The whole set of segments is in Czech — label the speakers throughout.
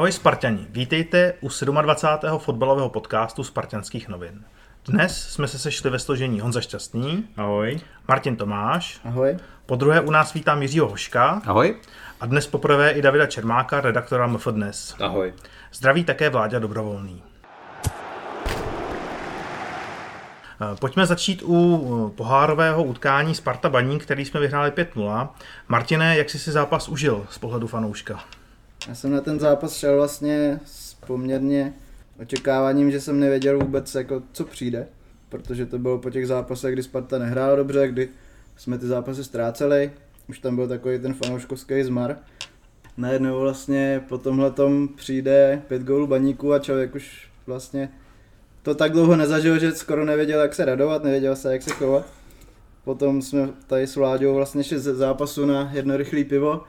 Speaker 1: Ahoj Spartani, vítejte u 27. fotbalového podcastu Spartanských novin. Dnes jsme se sešli ve složení Honza Šťastný,
Speaker 2: Ahoj.
Speaker 1: Martin Tomáš,
Speaker 3: Ahoj.
Speaker 1: po druhé u nás vítám Jiřího Hoška
Speaker 2: Ahoj.
Speaker 1: a dnes poprvé i Davida Čermáka, redaktora MF Dnes.
Speaker 2: Ahoj.
Speaker 1: Zdraví také Vláďa Dobrovolný. Eh, Pojďme začít u eh, pohárového utkání Sparta Baník, který jsme vyhráli 5-0. Martine, jak jsi si zápas užil z pohledu fanouška?
Speaker 3: Já jsem na ten zápas šel vlastně s poměrně očekáváním, že jsem nevěděl vůbec, jako, co přijde, protože to bylo po těch zápasech, kdy Sparta nehrála dobře, kdy jsme ty zápasy ztráceli, už tam byl takový ten fanouškovský zmar. Najednou vlastně po tomhle přijde pět gólů baníků a člověk už vlastně to tak dlouho nezažil, že skoro nevěděl, jak se radovat, nevěděl se, jak se chovat. Potom jsme tady s Vláďou vlastně šli ze zápasu na jedno rychlé pivo.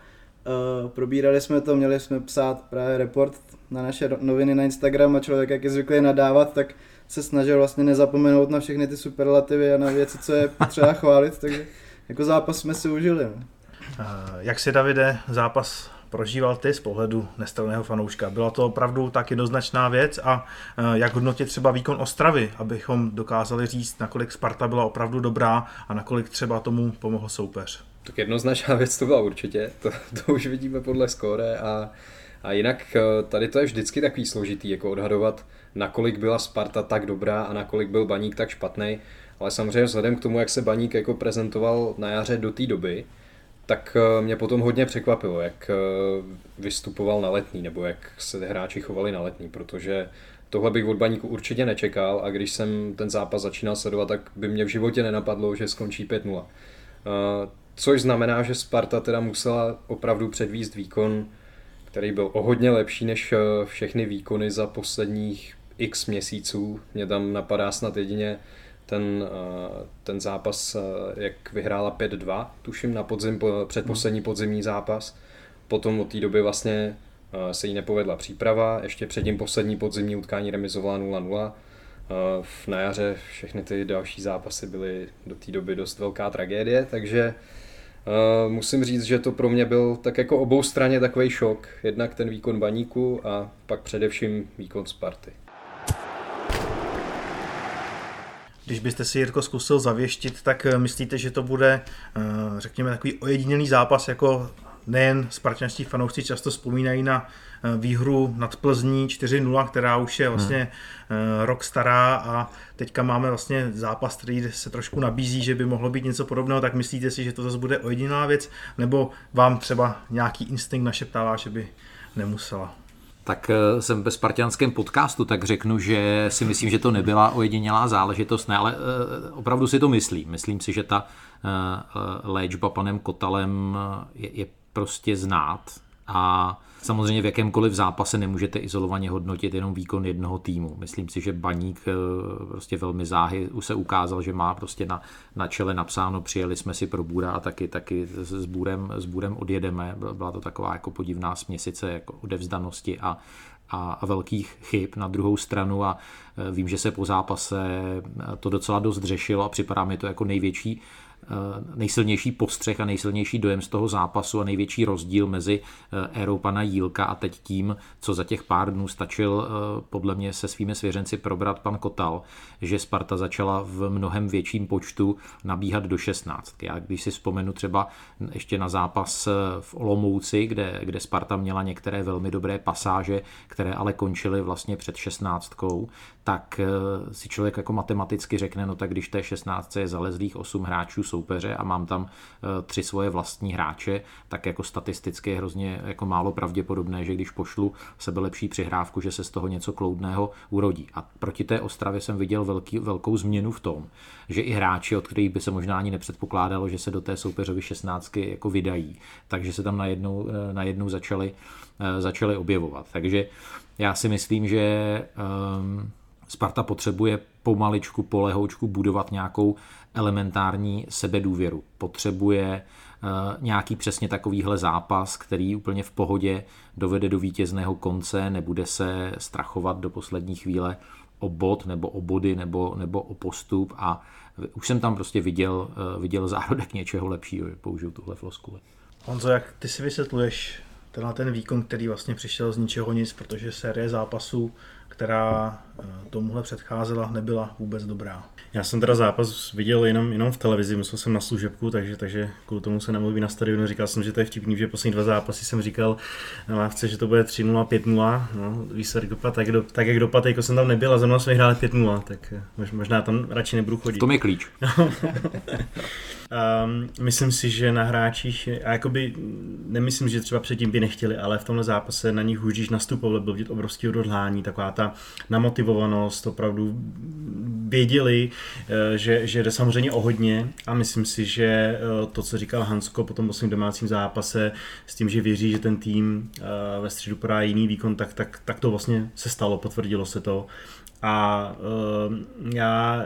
Speaker 3: Uh, probírali jsme to, měli jsme psát právě report na naše noviny na Instagram a člověk, jak je zvyklý nadávat, tak se snažil vlastně nezapomenout na všechny ty superlativy a na věci, co je potřeba chválit, takže jako zápas jsme si užili. No.
Speaker 1: Eh, Jak si, Davide, zápas prožíval ty z pohledu nestranného fanouška? Byla to opravdu tak jednoznačná věc a eh, jak hodnotit třeba výkon Ostravy, abychom dokázali říct, nakolik Sparta byla opravdu dobrá a nakolik třeba tomu pomohl soupeř?
Speaker 2: Tak jednoznačná věc to byla určitě, to, to už vidíme podle skóre a, a jinak eh, tady to je vždycky takový složitý, jako odhadovat, nakolik byla Sparta tak dobrá a nakolik byl Baník tak špatný. Ale samozřejmě vzhledem k tomu, jak se Baník jako prezentoval na jaře do té doby, tak eh, mě potom hodně překvapilo, jak eh, vystupoval na letní, nebo jak se hráči chovali na letní, protože tohle bych od Baníku určitě nečekal a když jsem ten zápas začínal sledovat, tak by mě v životě nenapadlo, že skončí 5-0. Což znamená, že Sparta teda musela opravdu předvíst výkon, který byl o hodně lepší než eh, všechny výkony za posledních x měsíců. Mě tam napadá snad jedině ten, eh, ten zápas, eh, jak vyhrála 5-2, tuším na podzim, po- předposlední podzimní zápas. Potom od té doby vlastně se jí nepovedla příprava, ještě předtím poslední podzimní utkání remizovala 0-0. Eh, v- Na jaře všechny ty další zápasy byly do té doby dost velká tragédie, takže Uh, musím říct, že to pro mě byl tak jako obou straně takový šok. Jednak ten výkon baníku a pak především výkon Sparty.
Speaker 1: Když byste si Jirko zkusil zavěštit, tak eh, myslíte, že to bude, eh, řekněme, takový ojedinělý zápas, jako nejen spartanští fanoušci často vzpomínají na eh, výhru nad Plzní 4-0, která už je vlastně hmm. rok stará a teďka máme vlastně zápas, který se trošku nabízí, že by mohlo být něco podobného, tak myslíte si, že to zase bude ojedinělá věc, nebo vám třeba nějaký instinkt našeptává, že by nemusela?
Speaker 4: Tak eh, jsem ve spartianském podcastu, tak řeknu, že si myslím, že to nebyla ojedinělá záležitost, ne, ale eh, opravdu si to myslím. Myslím si, že ta eh, léčba panem Kotalem eh, je, je prostě znát a samozřejmě v jakémkoliv zápase nemůžete izolovaně hodnotit jenom výkon jednoho týmu. Myslím si, že Baník eh, prostě velmi záhy se ukázal, že má prostě na, na čele napsáno, přijeli jsme si pro Bůra a taky, taky s, Bůrem, s Bůrem odjedeme. Byla to taková jako podivná směsice jako odevzdanosti a, a, a velkých chyb na druhou stranu a eh, vím, že se po zápase to docela dost řešilo a připadá mi to jako největší nejsilnější postřeh a nejsilnější dojem z toho zápasu a největší rozdíl mezi érou pana Jílka a teď tím, co za těch pár dnů stačil podle mě se svými svěřenci probrat pan Kotal, že Sparta začala v mnohem větším počtu nabíhat do 16. Já když si vzpomenu třeba ještě na zápas v Olomouci, kde, kde Sparta měla některé velmi dobré pasáže, které ale končily vlastně před 16, tak si člověk jako matematicky řekne, no tak když té 16 je zalezlých 8 hráčů soupeře a mám tam eh, tři svoje vlastní hráče, tak jako statisticky je hrozně jako málo pravděpodobné, že když pošlu sebe lepší přihrávku, že se z toho něco kloudného urodí. A proti té Ostravě jsem viděl velký, velkou změnu v tom, že i hráči, od kterých by se možná ani nepředpokládalo, že se do té soupeřovy 16 jako vydají, takže se tam najednou, eh, najednou začali, začali objevovat. Takže já si myslím, že um, Sparta potřebuje pomaličku, polehoučku budovat nějakou elementární sebedůvěru. Potřebuje uh, nějaký přesně takovýhle zápas, který úplně v pohodě dovede do vítězného konce, nebude se strachovat do poslední chvíle o bod nebo o body nebo, nebo o postup a už jsem tam prostě viděl, uh, viděl zárodek něčeho lepšího, použiju tuhle floskuli.
Speaker 1: Honzo, jak ty si vysvětluješ tenhle ten výkon, který vlastně přišel z ničeho nic, protože série zápasů, která eh, tomuhle předcházela, nebyla vůbec dobrá.
Speaker 5: Já jsem teda zápas viděl jenom, jenom v televizi, musel jsem na služebku, takže, takže kvůli tomu se nemluví na stadionu. Říkal jsem, že to je vtipný, že poslední dva zápasy jsem říkal na lávce, že to bude 3-0, 5-0. No, výsledek dopad, tak, do, tak jak dopad, jako jsem tam nebyl a za mnou jsme hráli 5-0, tak eh, možná tam radši nebudu chodit.
Speaker 4: To je klíč.
Speaker 5: Um, myslím si, že na hráčích, a jakoby nemyslím, že třeba předtím by nechtěli, ale v tomhle zápase na nich už když nastupovali, byl vidět obrovský odhodlání, taková ta namotivovanost, opravdu věděli, eh, že, že jde samozřejmě o hodně a myslím si, že eh, to, co říkal Hansko po tom posledním domácím zápase, s tím, že věří, že ten tým eh, ve středu podá jiný výkon, tak, tak, tak to vlastně se stalo, potvrdilo se to. A já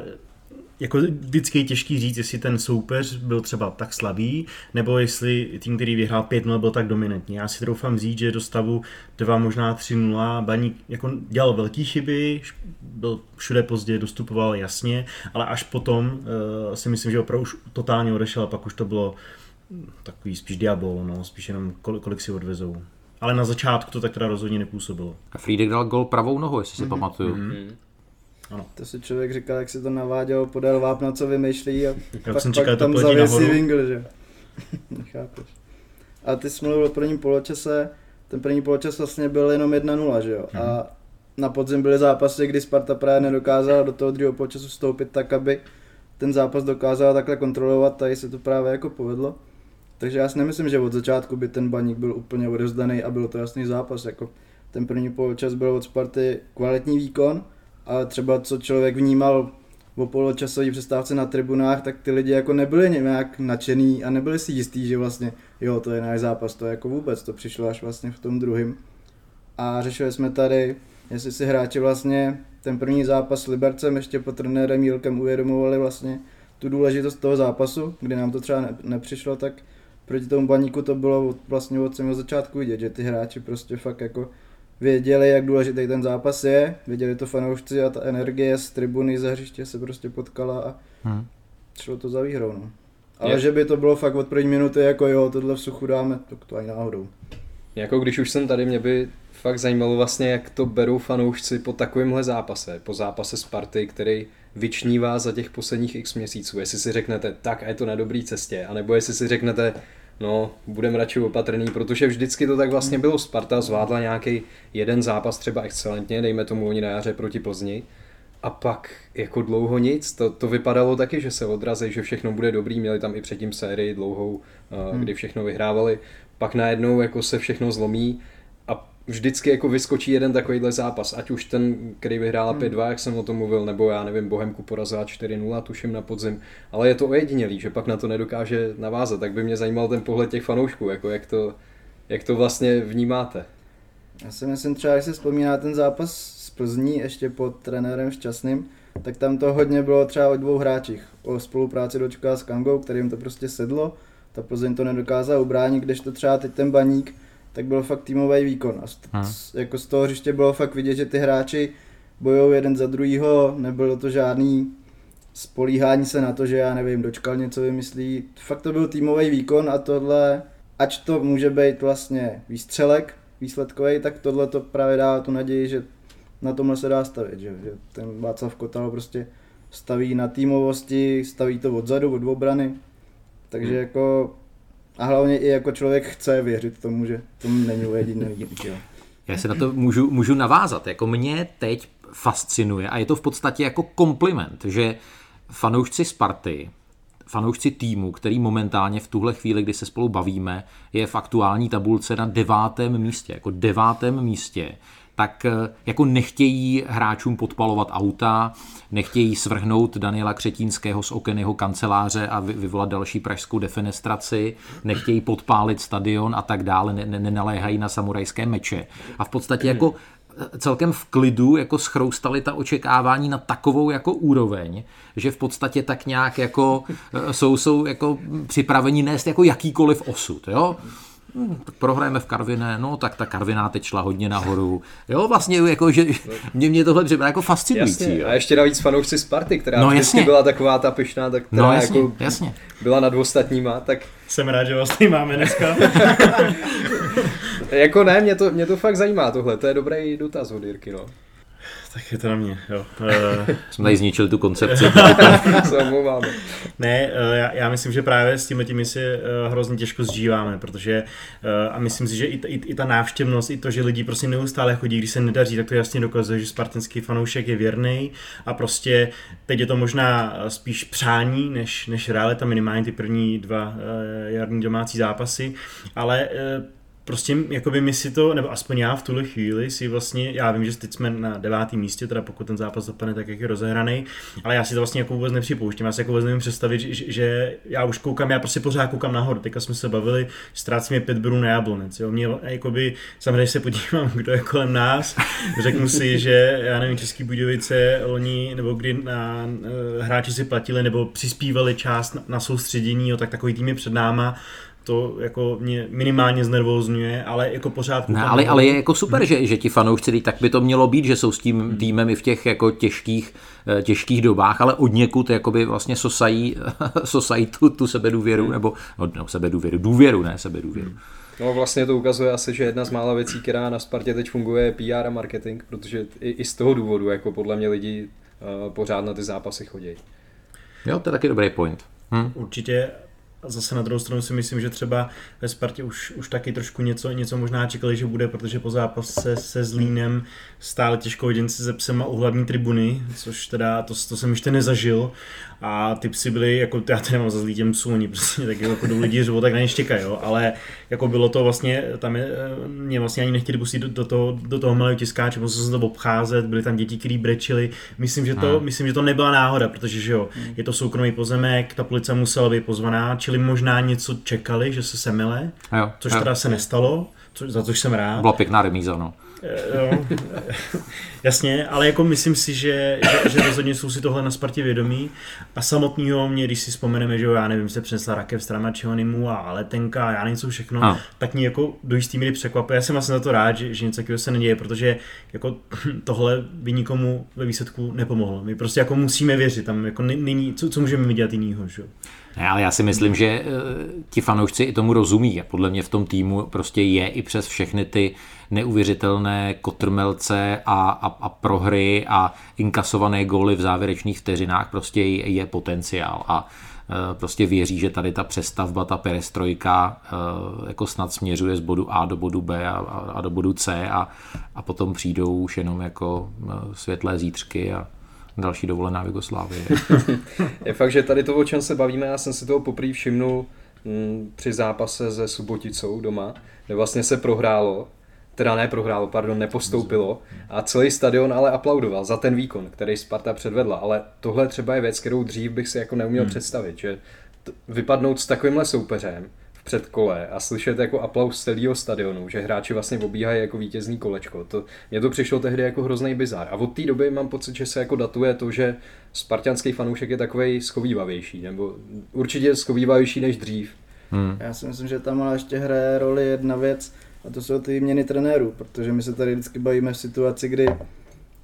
Speaker 5: jako vždycky je těžký říct, jestli ten soupeř byl třeba tak slabý, nebo jestli tým, který vyhrál 5-0, byl tak dominantní. Já si troufám říct, že do stavu 2, možná 3-0, Baník jako dělal velké chyby, byl všude pozdě, dostupoval jasně, ale až potom uh, si myslím, že opravdu už totálně odešel a pak už to bylo takový spíš diabol, no, spíš jenom kolik, kolik si odvezou. Ale na začátku to tak teda rozhodně nepůsobilo.
Speaker 4: A Friedek dal gol pravou nohou, jestli si mm-hmm. pamatuju. Mm-hmm.
Speaker 3: Ano. To si člověk říkal, jak si to naváděl, podal vápna, co vymýšlí a
Speaker 5: Já pak, jsem čekal, pak tam zavěsí
Speaker 3: Wingl, že? Nechápeš. A ty jsi mluvil o prvním poločase, ten první poločas vlastně byl jenom 1-0, že jo? Hmm. A mhm. na podzim byly zápasy, kdy Sparta právě nedokázala do toho druhého poločasu vstoupit tak, aby ten zápas dokázala takhle kontrolovat, tady se to právě jako povedlo. Takže já si nemyslím, že od začátku by ten baník byl úplně odezdaný a byl to jasný zápas. Jako ten první poločas byl od Sparty kvalitní výkon, ale třeba co člověk vnímal o poločasové přestávce na tribunách, tak ty lidi jako nebyli nějak nadšený a nebyli si jistý, že vlastně jo, to je náš zápas, to je jako vůbec, to přišlo až vlastně v tom druhém. A řešili jsme tady, jestli si hráči vlastně ten první zápas s Libercem ještě pod trenérem Jílkem uvědomovali vlastně tu důležitost toho zápasu, kdy nám to třeba ne, nepřišlo, tak proti tomu baníku to bylo vlastně od samého začátku vidět, že ty hráči prostě fakt jako věděli, jak důležitý ten zápas je, věděli to fanoušci a ta energie z tribuny ze hřiště se prostě potkala a hmm. šlo to za výhrou. No. Ale je. že by to bylo fakt od první minuty jako jo, tohle v suchu dáme, tak to ani náhodou.
Speaker 2: Jako když už jsem tady, mě by fakt zajímalo vlastně, jak to berou fanoušci po takovémhle zápase, po zápase Sparty, který vyčnívá za těch posledních x měsíců. Jestli si řeknete, tak a je to na dobré cestě, anebo jestli si řeknete, no, budeme radši opatrný, protože vždycky to tak vlastně bylo. Sparta zvládla nějaký jeden zápas třeba excelentně, dejme tomu oni na jaře proti Plzni, a pak jako dlouho nic, to, to vypadalo taky, že se odrazí, že všechno bude dobrý, měli tam i předtím sérii dlouhou, hmm. kdy všechno vyhrávali, pak najednou jako se všechno zlomí vždycky jako vyskočí jeden takovýhle zápas, ať už ten, který vyhrála hmm. 5-2, jak jsem o tom mluvil, nebo já nevím, Bohemku porazila 4-0, tuším na podzim, ale je to ojedinělý, že pak na to nedokáže navázat, tak by mě zajímal ten pohled těch fanoušků, jako jak to, jak to vlastně vnímáte.
Speaker 3: Já si myslím třeba, jak se vzpomíná ten zápas s Plzní ještě pod trenérem Šťastným, tak tam to hodně bylo třeba o dvou hráčích. O spolupráci dočká s Kangou, kterým to prostě sedlo, ta Plzeň to nedokázala ubránit, kdežto třeba teď ten baník tak byl fakt týmový výkon. A z, hmm. jako z toho hřiště bylo fakt vidět, že ty hráči bojují jeden za druhýho, nebylo to žádný spolíhání se na to, že já nevím, dočkal něco vymyslí. Fakt to byl týmový výkon a tohle, ač to může být vlastně výstřelek výsledkový, tak tohle to právě dá tu naději, že na tomhle se dá stavit, že, že ten Václav Kotal prostě staví na týmovosti, staví to odzadu, od obrany, takže hmm. jako a hlavně i jako člověk chce věřit tomu, že to není ujedinělý.
Speaker 4: Já se na to můžu, můžu navázat. Jako mě teď fascinuje a je to v podstatě jako kompliment, že fanoušci Sparty fanoušci týmu, který momentálně v tuhle chvíli, kdy se spolu bavíme, je v aktuální tabulce na devátém místě, jako devátém místě, tak eh, jako nechtějí hráčům podpalovat auta, nechtějí svrhnout Daniela Křetínského z oken kanceláře a vyvolat další pražskou defenestraci, nechtějí podpálit stadion a tak dále, nenaléhají na samurajské meče. A v podstatě jako eh, celkem v klidu jako schroustali ta očekávání na takovou jako úroveň, že v podstatě tak nějak jako eh, jsou, jsou jako připraveni nést jako jakýkoliv osud. Jo? Hmm, tak prohrajeme v Karviné, no tak ta Karviná teď šla hodně nahoru. Jo, vlastně jako, že mě, mě tohle připadá jako fascinující.
Speaker 2: Jasně.
Speaker 4: Jo.
Speaker 2: A ještě navíc fanoušci Sparty, která no, vždycky byla taková ta pyšná, tak která
Speaker 4: no, jasně,
Speaker 2: jako
Speaker 4: jasně.
Speaker 2: byla nad ostatníma, tak...
Speaker 5: Jsem rád, že vás tady máme dneska.
Speaker 2: jako ne, mě to, mě to fakt zajímá tohle, to je dobrý dotaz od Jirky, no.
Speaker 5: Tak je to na mě, jo.
Speaker 4: Uh... Jsem tady zničil tu koncepci.
Speaker 5: ne, uh, já, já, myslím, že právě s tím tím si uh, hrozně těžko zžíváme, protože a myslím si, že i, i, i ta návštěvnost, i to, že lidi prostě neustále chodí, když se nedaří, tak to jasně dokazuje, že spartanský fanoušek je věrný a prostě teď je to možná spíš přání než, než realita, minimálně ty první dva jarní domácí zápasy, ale prostě jakoby my si to, nebo aspoň já v tuhle chvíli si vlastně, já vím, že teď jsme na devátém místě, teda pokud ten zápas dopadne tak, jak je rozehraný, ale já si to vlastně jako vůbec nepřipouštím, já si jako vůbec nevím představit, že, že, já už koukám, já prostě pořád koukám nahoru, teďka jsme se bavili, ztrácíme pět brů na jablonec, jo, mě jakoby, samozřejmě se podívám, kdo je kolem nás, řeknu si, že já nevím, Český Budějovice loni, nebo kdy na, eh, hráči si platili, nebo přispívali část na, na soustředění, jo, tak takový týmy před náma, to jako mě minimálně znervozňuje, ale jako pořád...
Speaker 4: Ne, ale, ale je jako super, že, že ti fanoušci, tak by to mělo být, že jsou s tím hmm. týmem i v těch jako těžkých, eh, těžkých dobách, ale od někud jakoby vlastně sosají, sosají tu, tu sebedůvěru, hmm. nebo no, no, sebedůvěru, důvěru, ne sebedůvěru. Hmm.
Speaker 2: No vlastně to ukazuje asi, že jedna z mála věcí, která na Spartě teď funguje, je PR a marketing, protože i, i z toho důvodu, jako podle mě lidi uh, pořád na ty zápasy chodí.
Speaker 4: Jo, to je taky dobrý point.
Speaker 5: Hm? Určitě a zase na druhou stranu si myslím, že třeba ve Spartě už, už taky trošku něco, něco možná čekali, že bude, protože po zápase se Zlínem stále těžko jedinci se psema u hlavní tribuny, což teda to, to jsem ještě nezažil a ty psy byly, jako já to nemám za zlý těm psů, oni prostě tak jako do lidí řvou, tak na ně štěkají, jo, ale jako bylo to vlastně, tam je, mě vlastně ani nechtěli pustit do, do, toho, do toho malého tiskáče, musel jsem to obcházet, byly tam děti, které brečily, myslím, že to, hmm. myslím, že to nebyla náhoda, protože že jo, hmm. je to soukromý pozemek, ta policie musela být pozvaná, čili možná něco čekali, že se semele, jo, což jo. teda se nestalo, co, za což jsem rád.
Speaker 4: Byla pěkná remíza, no.
Speaker 5: Jo, jasně, ale jako myslím si, že, že, že rozhodně jsou si tohle na Spartě vědomí a samotného mě, když si vzpomeneme, že já nevím, se přinesla rakev z Tramačionimu a letenka a já nevím co všechno, a. tak mě jako do jistý míry překvapuje. Já jsem vlastně za to rád, že, že něco takového se neděje, protože jako tohle by nikomu ve výsledku nepomohlo. My prostě jako musíme věřit, tam jako není, co, co můžeme dělat jinýho, že?
Speaker 4: Ne, ale já si myslím, že uh, ti fanoušci i tomu rozumí. A podle mě v tom týmu prostě je i přes všechny ty neuvěřitelné kotrmelce a, a, a prohry a inkasované góly v závěrečných vteřinách prostě je, potenciál. A e, prostě věří, že tady ta přestavba, ta perestrojka e, jako snad směřuje z bodu A do bodu B a, a do bodu C a, a potom přijdou už jenom jako světlé zítřky a další dovolená v Jugoslávii.
Speaker 2: je fakt, že tady to, o čem se bavíme, já jsem si toho poprvé všimnul m, mm, při zápase se Suboticou doma, kde vlastně se prohrálo teda ne prohrálo, pardon, nepostoupilo a celý stadion ale aplaudoval za ten výkon, který Sparta předvedla, ale tohle třeba je věc, kterou dřív bych si jako neuměl hmm. představit, že t- vypadnout s takovýmhle soupeřem předkole a slyšet jako aplaus celého stadionu, že hráči vlastně obíhají jako vítězný kolečko, to, mně to přišlo tehdy jako hrozný bizar. A od té doby mám pocit, že se jako datuje to, že spartianský fanoušek je takový schovývavější, nebo určitě schovývavější než dřív.
Speaker 3: Hmm. Já si myslím, že tam ale ještě hraje roli jedna věc, a to jsou ty měny trenérů, protože my se tady vždycky bavíme v situaci, kdy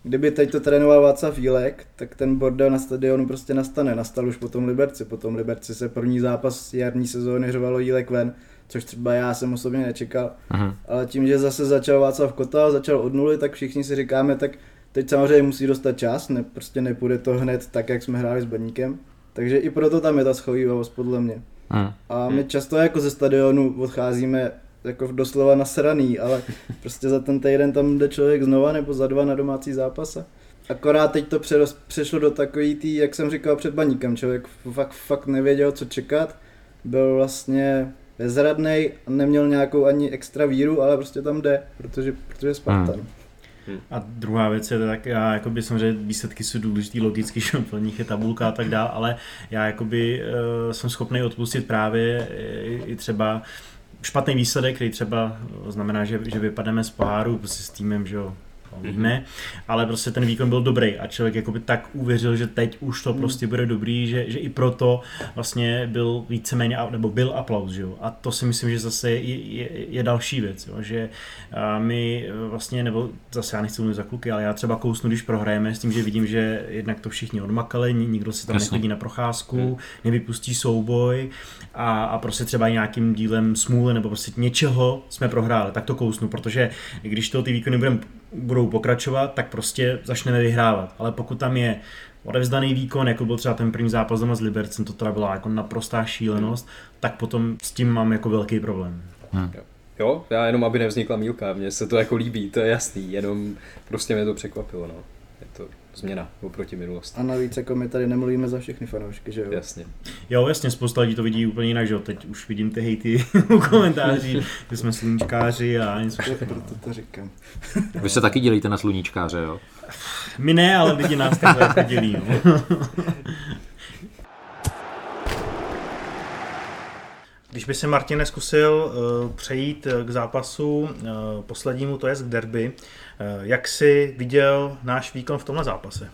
Speaker 3: kdyby teď to trénoval Václav Jílek, tak ten bordel na stadionu prostě nastane. Nastal už potom Liberci. Potom Liberci se první zápas jarní sezóny řvalo Jílek ven, což třeba já jsem osobně nečekal. Aha. Ale tím, že zase začal Václav Kotal, začal od nuly, tak všichni si říkáme, tak teď samozřejmě musí dostat čas, ne, prostě nepůjde to hned tak, jak jsme hráli s Baníkem. Takže i proto tam je ta schovývavost podle mě. Aha. A my často jako ze stadionu odcházíme jako doslova nasraný, ale prostě za ten týden tam jde člověk znova nebo za dva na domácí zápase. Akorát teď to přerost, přešlo do takový tý, jak jsem říkal před baníkem, člověk fakt, fakt nevěděl, co čekat. Byl vlastně bezradný a neměl nějakou ani extra víru, ale prostě tam jde, protože, protože Spartan. Hmm.
Speaker 5: A druhá věc je tak, já jakoby samozřejmě výsledky jsou důležitý, logicky, že po nich je tabulka a tak dále, ale já jakoby uh, jsem schopný odpustit právě i, i třeba špatný výsledek, který třeba znamená, že, že vypadneme z poháru prostě s týmem, že jo, víme, ale prostě ten výkon byl dobrý a člověk jakoby tak uvěřil, že teď už to prostě bude dobrý, že, že i proto vlastně byl víceméně, nebo byl aplaus, že jo? A to si myslím, že zase je, je, je další věc, jo? že my vlastně, nebo zase já nechci mluvit za kluky, ale já třeba kousnu, když prohrajeme s tím, že vidím, že jednak to všichni odmakali, nikdo si tam Jasně. nechodí na procházku, hmm. nevypustí souboj a, a prostě třeba nějakým dílem smůly nebo prostě něčeho jsme prohráli, tak to kousnu, protože když to ty výkony budeme budou pokračovat, tak prostě začneme vyhrávat. Ale pokud tam je odevzdaný výkon, jako byl třeba ten první zápas doma s Libercem, to teda byla jako naprostá šílenost, tak potom s tím mám jako velký problém. Hmm.
Speaker 2: Jo, já jenom, aby nevznikla mílka, mně se to jako líbí, to je jasný, jenom prostě mě to překvapilo, no. To změna oproti minulosti.
Speaker 3: A navíc jako my tady nemluvíme za všechny fanoušky, že jo?
Speaker 2: Jasně.
Speaker 5: Jo, jasně, spousta lidí to vidí úplně jinak, že jo? Teď už vidím ty hejty u komentáří, že jsme sluníčkáři a něco všechno.
Speaker 3: Proto to říkám.
Speaker 4: Vy se taky dělíte na sluníčkáře, jo?
Speaker 5: My ne, ale lidi nás takhle jako dělí, no.
Speaker 1: Když by se Martine zkusil uh, přejít k zápasu uh, poslednímu, to je k derby, uh, jak si viděl náš výkon v tomhle zápase?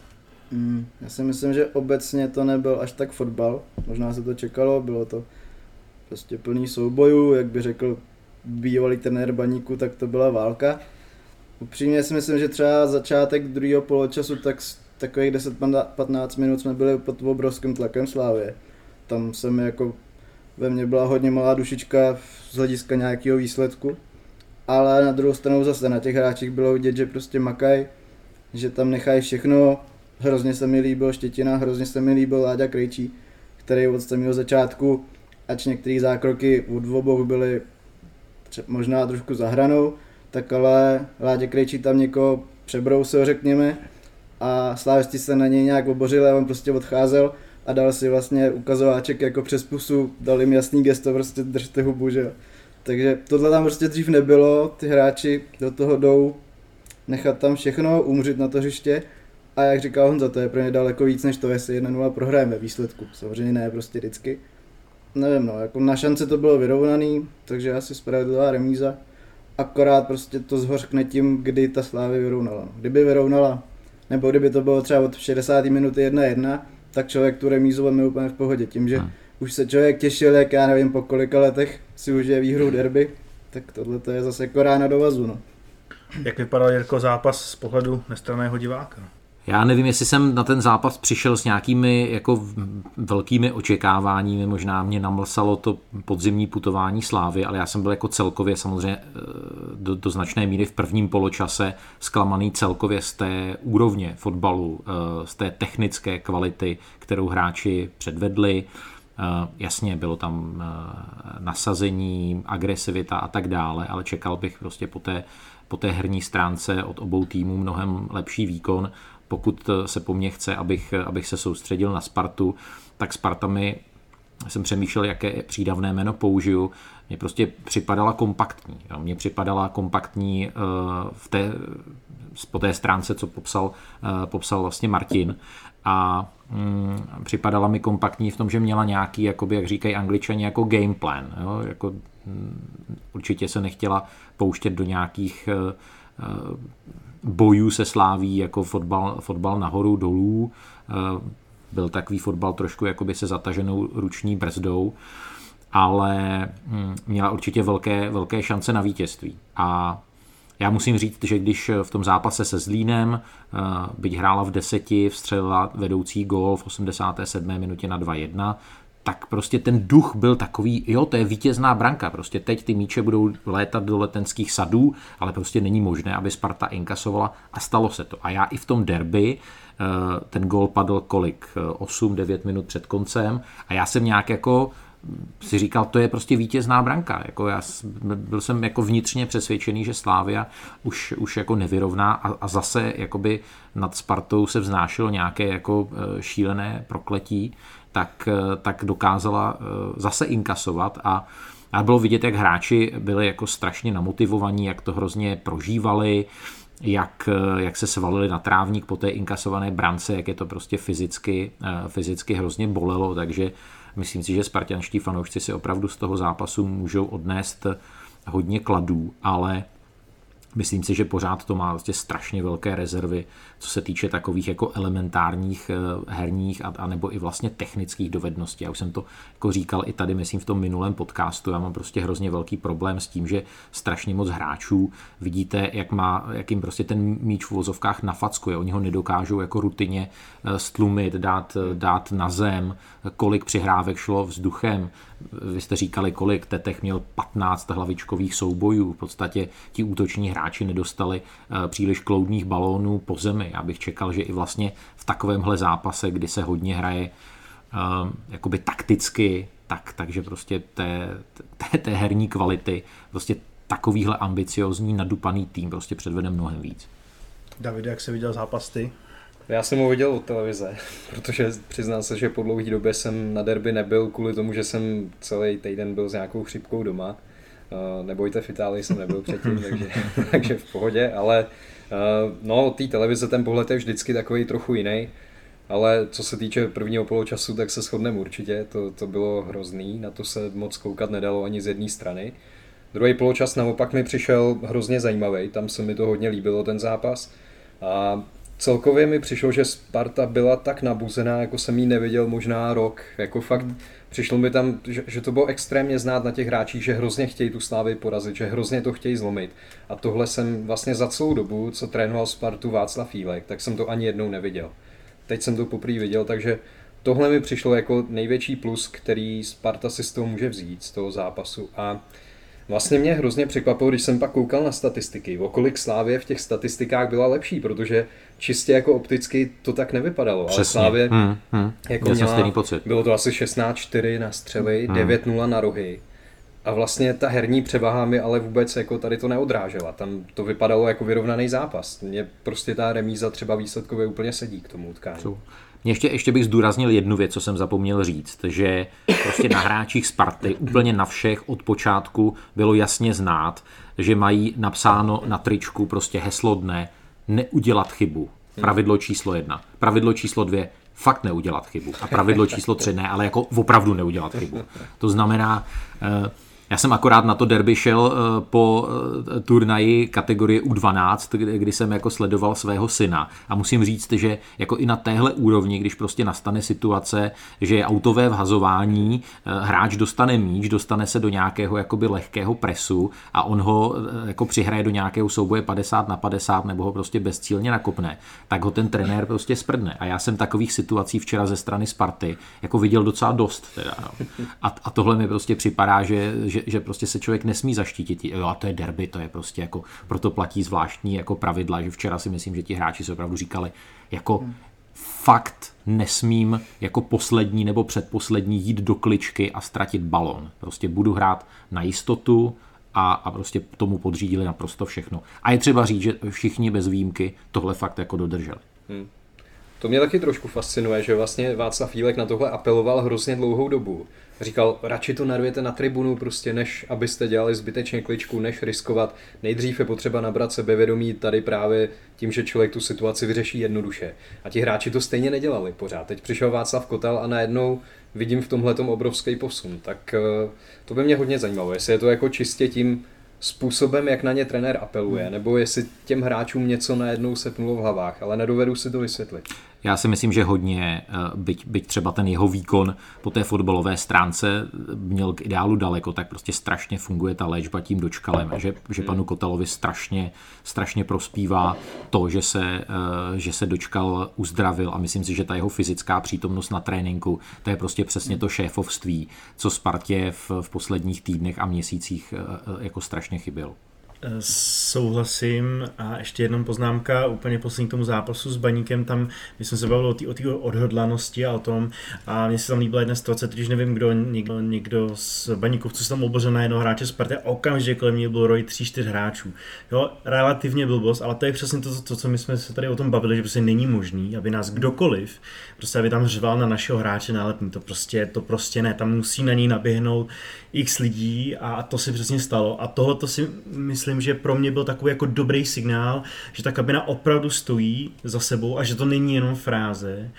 Speaker 3: Mm, já si myslím, že obecně to nebyl až tak fotbal. Možná se to čekalo, bylo to prostě plný soubojů, jak by řekl bývalý trenér baníku, tak to byla válka. Upřímně si myslím, že třeba začátek druhého poločasu, tak takových 10-15 minut jsme byli pod obrovským tlakem Slávě. Tam jsem jako ve mně byla hodně malá dušička z hlediska nějakého výsledku. Ale na druhou stranu zase na těch hráčích bylo vidět, že prostě makaj, že tam nechají všechno. Hrozně se mi líbil Štětina, hrozně se mi líbil Láďa Krejčí, který od samého začátku, ač některé zákroky od obou byly možná trošku zahranou, tak ale Láďa Krejčí tam někoho přebrousil, řekněme, a slávisti se na něj nějak obořili a on prostě odcházel a dal si vlastně ukazováček jako přes pusu, dal jim jasný gesto, prostě držte hubu, že. Takže tohle tam prostě dřív nebylo, ty hráči do toho jdou nechat tam všechno, umřít na to hřiště a jak říkal Honza, to je pro ně daleko víc než to, jestli 1-0 prohrajeme výsledku. Samozřejmě ne prostě vždycky. Nevím, no, jako na šance to bylo vyrovnaný, takže asi spravedlivá remíza. Akorát prostě to zhořkne tím, kdy ta Slávy vyrovnala. Kdyby vyrovnala, nebo kdyby to bylo třeba od 60. minuty 1-1, tak člověk tu remízu veme úplně v pohodě. Tím, že hmm. Už se člověk těšil, jak já nevím, po kolika letech si užije výhru derby, tak tohle to je zase jako rána do vazu. No.
Speaker 1: Jak vypadal Jirko zápas z pohledu nestraného diváka?
Speaker 4: Já nevím, jestli jsem na ten zápas přišel s nějakými jako velkými očekáváními, možná mě namlsalo to podzimní putování Slávy, ale já jsem byl jako celkově samozřejmě eh, do, do značné míry v prvním poločase zklamaný celkově z té úrovně fotbalu, eh, z té technické kvality, kterou hráči předvedli. Eh, jasně, bylo tam nasazení, agresivita a tak dále, ale čekal bych prostě po té, po té herní stránce od obou týmů mnohem lepší výkon. Pokud se po mně chce, abych, abych se soustředil na Spartu, tak Sparta mi jsem přemýšlel, jaké přídavné jméno použiju, mě prostě připadala kompaktní. Mně připadala kompaktní v té, po té stránce, co popsal, popsal vlastně Martin. A mm, připadala mi kompaktní v tom, že měla nějaký, jakoby, jak říkají angličani, jako game plan. Jo. Jako, mm, určitě se nechtěla pouštět do nějakých uh, bojů se sláví jako fotbal, fotbal nahoru, dolů. Eh, byl takový fotbal trošku jakoby se zataženou ruční brzdou, ale hm, měla určitě velké, velké šance na vítězství. A já musím říct, že když v tom zápase se Zlínem, eh, byť hrála v deseti, vstřelila vedoucí gól v 87. minutě na 2-1, tak prostě ten duch byl takový, jo, to je vítězná branka, prostě teď ty míče budou létat do letenských sadů, ale prostě není možné, aby Sparta inkasovala a stalo se to. A já i v tom derby, eh, ten gol padl kolik, 8-9 minut před koncem a já jsem nějak jako si říkal, to je prostě vítězná branka. Jako já byl jsem jako vnitřně přesvědčený, že Slávia už, už jako nevyrovná a, a zase jakoby nad Spartou se vznášelo nějaké jako e, šílené prokletí, tak, e, tak dokázala e, zase inkasovat a a bylo vidět, jak hráči byli jako strašně namotivovaní, jak to hrozně prožívali, jak, jak se svalili na trávník po té inkasované brance, jak je to prostě fyzicky, fyzicky hrozně bolelo, takže Myslím si, že spartianští fanoušci si opravdu z toho zápasu můžou odnést hodně kladů, ale Myslím si, že pořád to má vlastně strašně velké rezervy, co se týče takových jako elementárních eh, herních a, a nebo i vlastně technických dovedností. Já už jsem to jako říkal i tady, myslím, v tom minulém podcastu. Já mám prostě hrozně velký problém s tím, že strašně moc hráčů vidíte, jak, má, jak jim prostě ten míč v vozovkách nafackuje. Oni ho nedokážou jako rutině eh, stlumit, dát, eh, dát na zem, kolik přihrávek šlo vzduchem. Vy jste říkali, kolik Tetech měl 15 hlavičkových soubojů. V podstatě ti útoční hráči nedostali eh, příliš kloudných balónů po zemi. Já bych čekal, že i vlastně v takovémhle zápase, kdy se hodně hraje eh, jakoby takticky, tak, takže prostě té, té, té herní kvality, prostě takovýhle ambiciozní, nadupaný tým prostě předvede mnohem víc.
Speaker 1: David, jak se viděl zápas ty?
Speaker 2: Já jsem ho viděl od televize, protože přiznám se, že po dlouhé době jsem na derby nebyl kvůli tomu, že jsem celý týden byl s nějakou chřipkou doma. Uh, nebojte, v Itálii jsem nebyl předtím, takže, takže v pohodě, ale uh, no, té televize ten pohled je vždycky takový trochu jiný. Ale co se týče prvního poločasu, tak se shodneme určitě, to, to bylo hrozný, na to se moc koukat nedalo ani z jedné strany. Druhý poločas naopak mi přišel hrozně zajímavý, tam se mi to hodně líbilo ten zápas. A celkově mi přišlo, že Sparta byla tak nabuzená, jako jsem jí neviděl možná rok. Jako fakt přišlo mi tam, že, že to bylo extrémně znát na těch hráčích, že hrozně chtějí tu Slávy porazit, že hrozně to chtějí zlomit. A tohle jsem vlastně za celou dobu, co trénoval Spartu Václav Fílek, tak jsem to ani jednou neviděl. Teď jsem to poprvé viděl, takže tohle mi přišlo jako největší plus, který Sparta si z toho může vzít, z toho zápasu. A Vlastně mě hrozně překvapilo, když jsem pak koukal na statistiky, o kolik Slávě v těch statistikách byla lepší, protože čistě jako opticky to tak nevypadalo.
Speaker 4: Přesně.
Speaker 2: Ale Slávě
Speaker 4: hmm, hmm.
Speaker 2: jako měla, stejný pocit. bylo to asi 16-4 na střely, hmm. 9-0 na rohy. A vlastně ta herní převaha mi ale vůbec jako tady to neodrážela. Tam to vypadalo jako vyrovnaný zápas. Mně prostě ta remíza třeba výsledkově úplně sedí k tomu utkání.
Speaker 4: Ještě, ještě bych zdůraznil jednu věc, co jsem zapomněl říct, že prostě na hráčích Sparty úplně na všech od počátku bylo jasně znát, že mají napsáno na tričku prostě heslo dne neudělat chybu. Pravidlo číslo jedna. Pravidlo číslo dvě fakt neudělat chybu. A pravidlo číslo tři ne, ale jako opravdu neudělat chybu. To znamená, eh, já jsem akorát na to derby šel eh, po eh, turnaji kategorie U12, kdy jsem jako sledoval svého syna. A musím říct, že jako i na téhle úrovni, když prostě nastane situace, že je autové vhazování, eh, hráč dostane míč, dostane se do nějakého jakoby lehkého presu a on ho jako přihraje do nějakého souboje 50 na 50 nebo ho prostě bezcílně nakopne, tak ho ten trenér prostě sprdne. A já jsem takových situací včera ze strany Sparty jako viděl docela dost. Teda, no. a, a tohle mi prostě připadá, že, že že, že prostě se člověk nesmí zaštítit. Jo, a to je derby, to je prostě jako, proto platí zvláštní jako pravidla, že včera si myslím, že ti hráči se opravdu říkali, jako hmm. fakt nesmím jako poslední nebo předposlední jít do kličky a ztratit balon. Prostě budu hrát na jistotu, a, a prostě tomu podřídili naprosto všechno. A je třeba říct, že všichni bez výjimky tohle fakt jako dodrželi. Hmm.
Speaker 2: To mě taky trošku fascinuje, že vlastně Václav Fílek na tohle apeloval hrozně dlouhou dobu. Říkal, radši to narvěte na tribunu, prostě než abyste dělali zbytečně kličku, než riskovat. Nejdřív je potřeba nabrat sebevědomí tady právě tím, že člověk tu situaci vyřeší jednoduše. A ti hráči to stejně nedělali pořád. Teď přišel Václav Kotel a najednou vidím v tomhle obrovský posun. Tak eh, to by mě hodně zajímalo, jestli je to jako čistě tím způsobem, jak na ně trenér apeluje, hmm. nebo jestli těm hráčům něco najednou setnulo v hlavách, ale nedovedu si to vysvětlit.
Speaker 4: Já si myslím, že hodně, eh, byť, byť třeba ten jeho výkon po té fotbalové stránce měl k ideálu daleko, tak prostě strašně funguje ta léčba tím dočkalem, že, že panu Kotelovi strašně, strašně prospívá to, že se, eh, že se dočkal uzdravil a myslím si, že ta jeho fyzická přítomnost na tréninku, to je prostě přesně to šéfovství, co Spartě v, v posledních týdnech a měsících eh, jako strašně chybělo.
Speaker 5: Eh, souhlasím. A ještě jednou poznámka úplně poslední k tomu zápasu s Baníkem, tam my jsme se bavili o té odhodlanosti a o tom. A mně se tam líbila jedna situace, když nevím kdo, někdo, někdo z Baníkovců se tam obořil na jednoho hráče Sparty a okamžitě kolem něj byl roj 3-4 hráčů. Jo, relativně blbost, ale to je přesně to, to, co my jsme se tady o tom bavili, že prostě není možný, aby nás kdokoliv, prostě aby tam řval na našeho hráče nálepný, to prostě, to prostě ne, tam musí na ní naběhnout x lidí a to se přesně stalo a tohle to si myslím, že pro mě byl takový jako dobrý signál, že ta kabina opravdu stojí za sebou a že to není jenom fráze.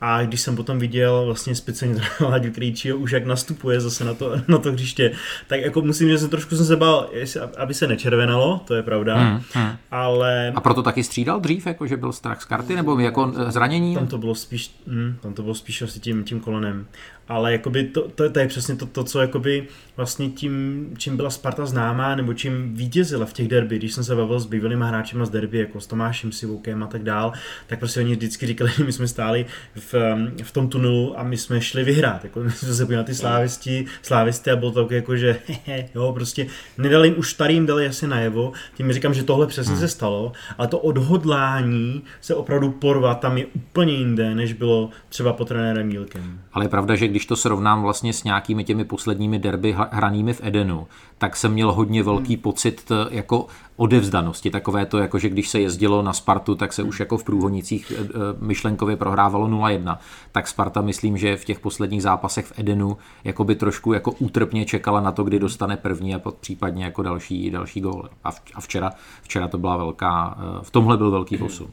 Speaker 5: A když jsem potom viděl vlastně speciálně Láďu Krejčího už jak nastupuje zase na to, na to hřiště, tak jako musím, že jsem trošku jsem se bál, aby se nečervenalo, to je pravda, hmm, hmm. ale...
Speaker 4: A proto taky střídal dřív, jako že byl strach z karty, nebo jako zranění?
Speaker 5: Tam to bylo spíš, hm, tam to bylo spíš asi tím, tím kolenem ale jakoby to, to, to je přesně to, to, co jakoby vlastně tím, čím byla Sparta známá, nebo čím vítězila v těch derby, když jsem se bavil s bývalými hráči z derby, jako s Tomášem Sivoukem a tak dál, tak prostě oni vždycky říkali, my jsme stáli v, v tom tunelu a my jsme šli vyhrát, jako my jsme se na ty slávisti, slávisty a bylo to tak jako, že jo, prostě nedali jim už starým, dali asi najevo, tím říkám, že tohle přesně hmm. se stalo, ale to odhodlání se opravdu porvat tam je úplně jinde, než bylo třeba po trenérem Mílkem.
Speaker 4: Ale je pravda, že když to srovnám vlastně s nějakými těmi posledními derby hranými v Edenu, tak jsem měl hodně velký hmm. pocit jako odevzdanosti. Takové to, jako že když se jezdilo na Spartu, tak se už jako v průhodnicích eh, eh, myšlenkově prohrávalo 0-1. Tak Sparta myslím, že v těch posledních zápasech v Edenu jako by trošku jako útrpně čekala na to, kdy dostane první a případně jako další, další gól. A včera, včera to byla velká, v tomhle byl velký posun.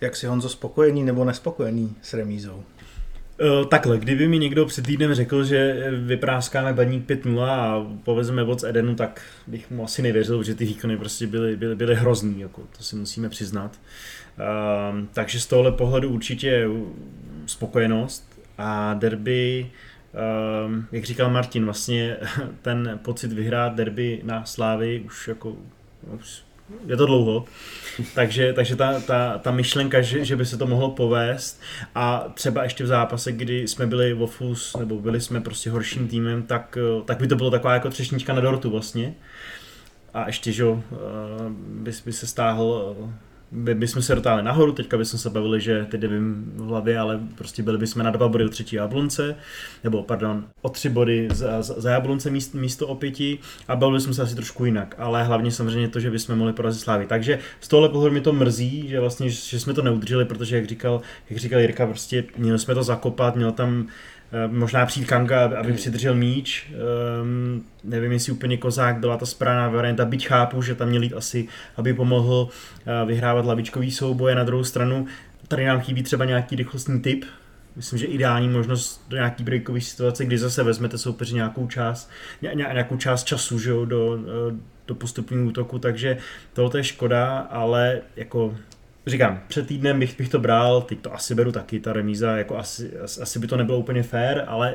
Speaker 1: Jak si Honzo spokojený nebo nespokojený s remízou?
Speaker 5: Uh, takhle, kdyby mi někdo před týdnem řekl, že vypráskáme baník 5-0 a povezeme od Edenu, tak bych mu asi nevěřil, že ty výkony prostě byly, byly, byly hrozný, jako to si musíme přiznat. Uh, takže z tohohle pohledu určitě spokojenost a derby, uh, jak říkal Martin, vlastně ten pocit vyhrát derby na Slávy už jako už je to dlouho, takže, takže ta, ta, ta myšlenka, že, že by se to mohlo povést a třeba ještě v zápase, kdy jsme byli v Ofus, nebo byli jsme prostě horším týmem, tak, tak by to bylo taková jako třešnička na dortu vlastně. A ještě, že eh, by, by se stáhl by, bychom se dotáhli nahoru, teďka bychom se bavili, že teď nevím v hlavě, ale prostě byli bychom na dva body do třetí jablonce, nebo pardon, o tři body za, za, jablonce místo, místo o pěti a bavili jsme se asi trošku jinak, ale hlavně samozřejmě to, že bychom mohli porazit Slávy. Takže z tohle pohledu mi to mrzí, že vlastně, že jsme to neudrželi, protože jak říkal, jak říkal Jirka, prostě měli jsme to zakopat, měl tam možná přijít Kanga, aby přidržel míč. Um, nevím, jestli úplně Kozák byla ta správná varianta, byť chápu, že tam měl jít asi, aby pomohl uh, vyhrávat lavičkový souboje. Na druhou stranu, tady nám chybí třeba nějaký rychlostní typ, myslím, že ideální možnost do nějaký breakové situace, kdy zase vezmete soupeři nějakou část, ně, nějakou část času že jo, do, eh, do postupního útoku, takže tohle je škoda, ale jako říkám, před týdnem bych, bych to bral, teď to asi beru taky, ta remíza, jako asi, asi by to nebylo úplně fair, ale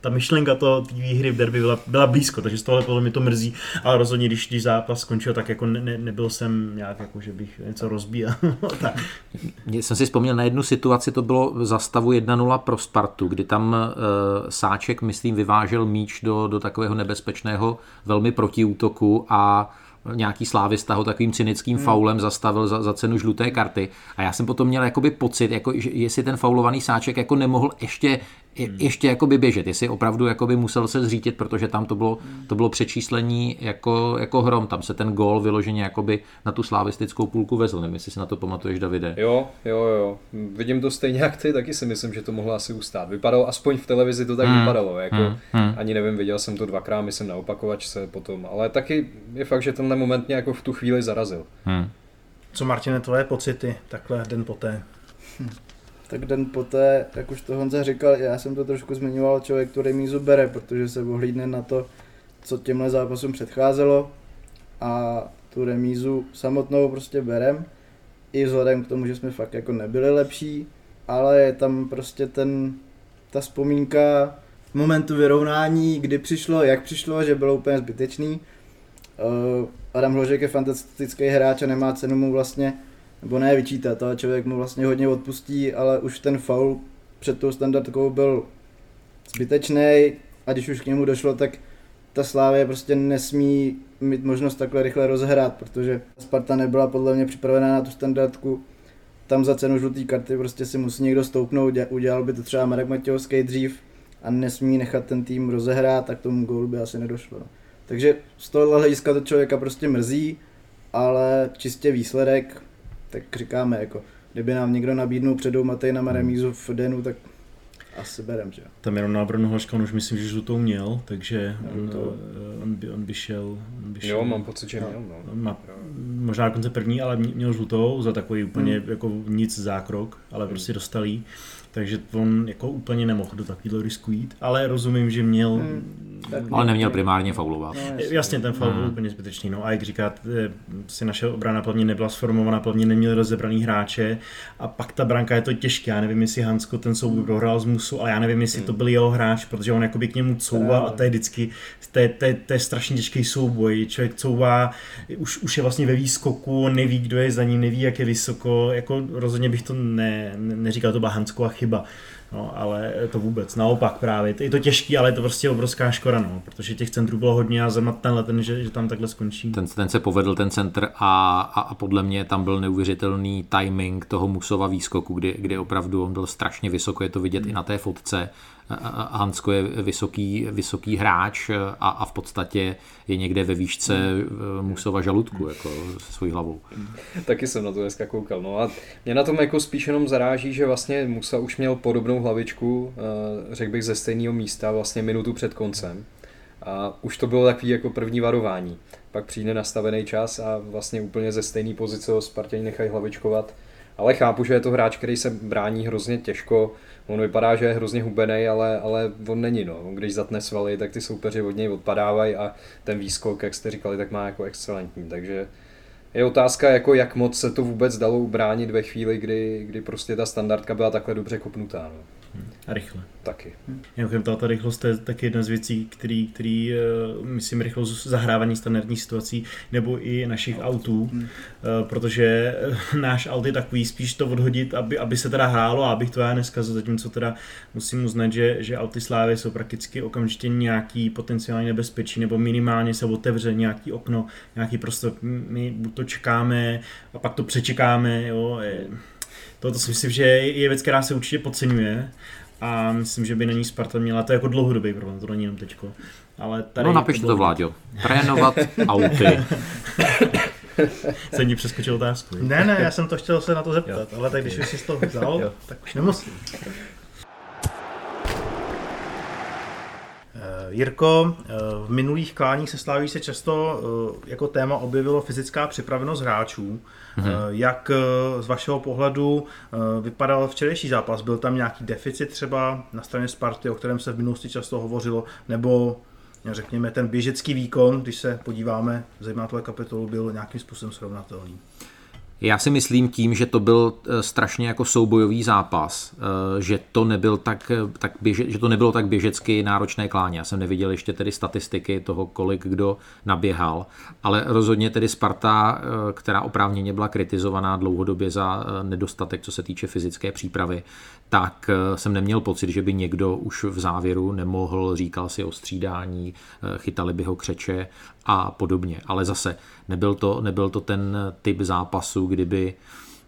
Speaker 5: ta myšlenka to té výhry v derby byla, byla blízko, takže z tohle podle mě to mrzí, ale rozhodně, když, když zápas skončil, tak jako ne, ne, nebyl jsem nějak jako, že bych něco rozbíjel. tak.
Speaker 4: Jsem si vzpomněl na jednu situaci, to bylo za stavu 1-0 pro Spartu, kdy tam e, Sáček, myslím, vyvážel míč do, do takového nebezpečného velmi protiútoku a nějaký slávista ho takovým cynickým hmm. faulem zastavil za, za cenu žluté karty. A já jsem potom měl jakoby pocit, jako, že jestli ten faulovaný sáček jako nemohl ještě je, hmm. ještě jakoby běžet, jestli opravdu jakoby musel se zřítit, protože tam to bylo, to bylo přečíslení jako, jako hrom, tam se ten gól vyloženě jakoby na tu slavistickou půlku vezl, nevím, jestli si na to pamatuješ, Davide.
Speaker 2: Jo, jo, jo, vidím to stejně jak ty, taky si myslím, že to mohlo asi ustát. Vypadalo, aspoň v televizi to tak hmm. vypadalo, jako hmm. Hmm. ani nevím, viděl jsem to dvakrát, myslím na opakovačce potom, ale taky je fakt, že tenhle moment mě jako v tu chvíli zarazil. Hmm.
Speaker 1: Co Martine, tvoje pocity takhle den poté? Hm
Speaker 3: tak den poté, jak už to Honza říkal, já jsem to trošku zmiňoval, člověk tu remízu bere, protože se ohlídne na to, co těmhle zápasům předcházelo a tu remízu samotnou prostě berem, i vzhledem k tomu, že jsme fakt jako nebyli lepší, ale je tam prostě ten, ta vzpomínka momentu vyrovnání, kdy přišlo, jak přišlo, že bylo úplně zbytečný. Uh, Adam Hložek je fantastický hráč a nemá cenu mu vlastně nebo ne vyčítat, ale člověk mu vlastně hodně odpustí, ale už ten faul před tou standardkou byl zbytečný a když už k němu došlo, tak ta Slávě prostě nesmí mít možnost takhle rychle rozhrát, protože Sparta nebyla podle mě připravená na tu standardku. Tam za cenu žluté karty prostě si musí někdo stoupnout, udělal by to třeba Marek Matějovský dřív a nesmí nechat ten tým rozehrát, tak tomu gólu by asi nedošlo. Takže z tohohle hlediska to člověka prostě mrzí, ale čistě výsledek, tak říkáme, jako kdyby nám někdo nabídnul před na remízu v Denu, tak asi berem, že jo.
Speaker 5: Tam jenom na Brno Hoška, on už myslím, že žlutou měl, takže on, to... Eh, on, by, on, by šel, on by šel.
Speaker 2: Jo, mám pocit, že měl. No.
Speaker 5: On má, možná dokonce první, ale měl žlutou za takový úplně hmm. jako nic zákrok, ale hmm. prostě dostal jí takže on jako úplně nemohl do takového risku jít, ale rozumím, že měl... Hmm,
Speaker 4: ale neměl primárně faulovat. No,
Speaker 5: jasně. jasně, ten faul byl hmm. úplně zbytečný. No a jak říkat, eh, si naše obrana plně nebyla sformovaná, plně neměl rozebraný hráče a pak ta branka je to těžké. Já nevím, jestli Hansko ten souboj prohrál z Musu, ale já nevím, jestli to hmm. byl jeho hráč, protože on jakoby k němu couvá a to je vždycky, to je, to je, to je strašně těžký souboj. Člověk couvá, už, už je vlastně ve výskoku, neví, kdo je za ním, neví, jak je vysoko. Jako rozhodně bych to ne, ne, neříkal, to byla Hansko a chyba. No, ale to vůbec, naopak právě. Je to těžký, ale je to prostě obrovská škoda, no, protože těch centrů bylo hodně a zrovna tenhle, ten, že, že tam takhle skončí.
Speaker 4: Ten, ten se povedl, ten centr a, a, a, podle mě tam byl neuvěřitelný timing toho Musova výskoku, kdy, kdy opravdu on byl strašně vysoko, je to vidět hmm. i na té fotce Hansko je vysoký, vysoký hráč a, a v podstatě je někde ve výšce eh, Musova žaludku jako se svojí hlavou.
Speaker 2: Taky jsem na to dneska koukal. No a mě na tom jako spíš jenom zaráží, že vlastně Musa už měl podobnou hlavičku, eh, řekl bych ze stejného místa, vlastně minutu před koncem. A už to bylo takový jako první varování. Pak přijde nastavený čas a vlastně úplně ze stejné pozice ho Spartěni nechají hlavičkovat. Ale chápu, že je to hráč, který se brání hrozně těžko, On vypadá, že je hrozně hubený, ale, ale on není. No. Když zatne svaly, tak ty soupeři od něj odpadávají a ten výskok, jak jste říkali, tak má jako excelentní. Takže je otázka, jako jak moc se to vůbec dalo ubránit ve chvíli, kdy, kdy prostě ta standardka byla takhle dobře kopnutá. No.
Speaker 5: A rychle.
Speaker 2: Taky.
Speaker 5: Mimochodem, ta rychlost je taky jedna z věcí, který, který uh, myslím, rychlost zahrávání standardních situací, nebo i našich no. autů, hmm. uh, protože uh, náš aut je takový spíš to odhodit, aby, aby se teda hrálo a abych to já neskazil, zatímco teda musím uznat, že, že auty Slávy jsou prakticky okamžitě nějaký potenciální nebezpečí, nebo minimálně se otevře nějaký okno, nějaký prostor, my buď to čekáme a pak to přečekáme, jo, je, to, to si myslím, že je věc, která se určitě podceňuje a myslím, že by na ní Sparta měla, to jako dlouhodobý problém, to není jenom teďko. Ale tady
Speaker 4: no napište to, Vláďo. Trénovat auty.
Speaker 5: Jsem ní přeskočil otázku.
Speaker 1: Ne, ne, já jsem to chtěl se na to zeptat, jo. ale tak když už jsi to vzal, jo. tak už nemusím. Eh, Jirko, eh, v minulých kláních se slaví se často eh, jako téma objevilo fyzická připravenost hráčů. Mm-hmm. Jak z vašeho pohledu vypadal včerejší zápas? Byl tam nějaký deficit třeba na straně Sparty, o kterém se v minulosti často hovořilo, nebo řekněme ten běžecký výkon, když se podíváme, zejména tohle kapitolu, byl nějakým způsobem srovnatelný?
Speaker 4: Já si myslím tím, že to byl eh, strašně jako soubojový zápas, eh, že to, nebyl tak, eh, tak běže, že to nebylo tak běžecky náročné kláně. Já jsem neviděl ještě tedy statistiky toho, kolik kdo naběhal, ale rozhodně tedy Sparta, která oprávněně byla kritizovaná dlouhodobě za nedostatek, co se týče fyzické přípravy, tak jsem neměl pocit, že by někdo už v závěru nemohl, říkal si o střídání, chytali by ho křeče a podobně. Ale zase nebyl to, nebyl to ten typ zápasu, kdyby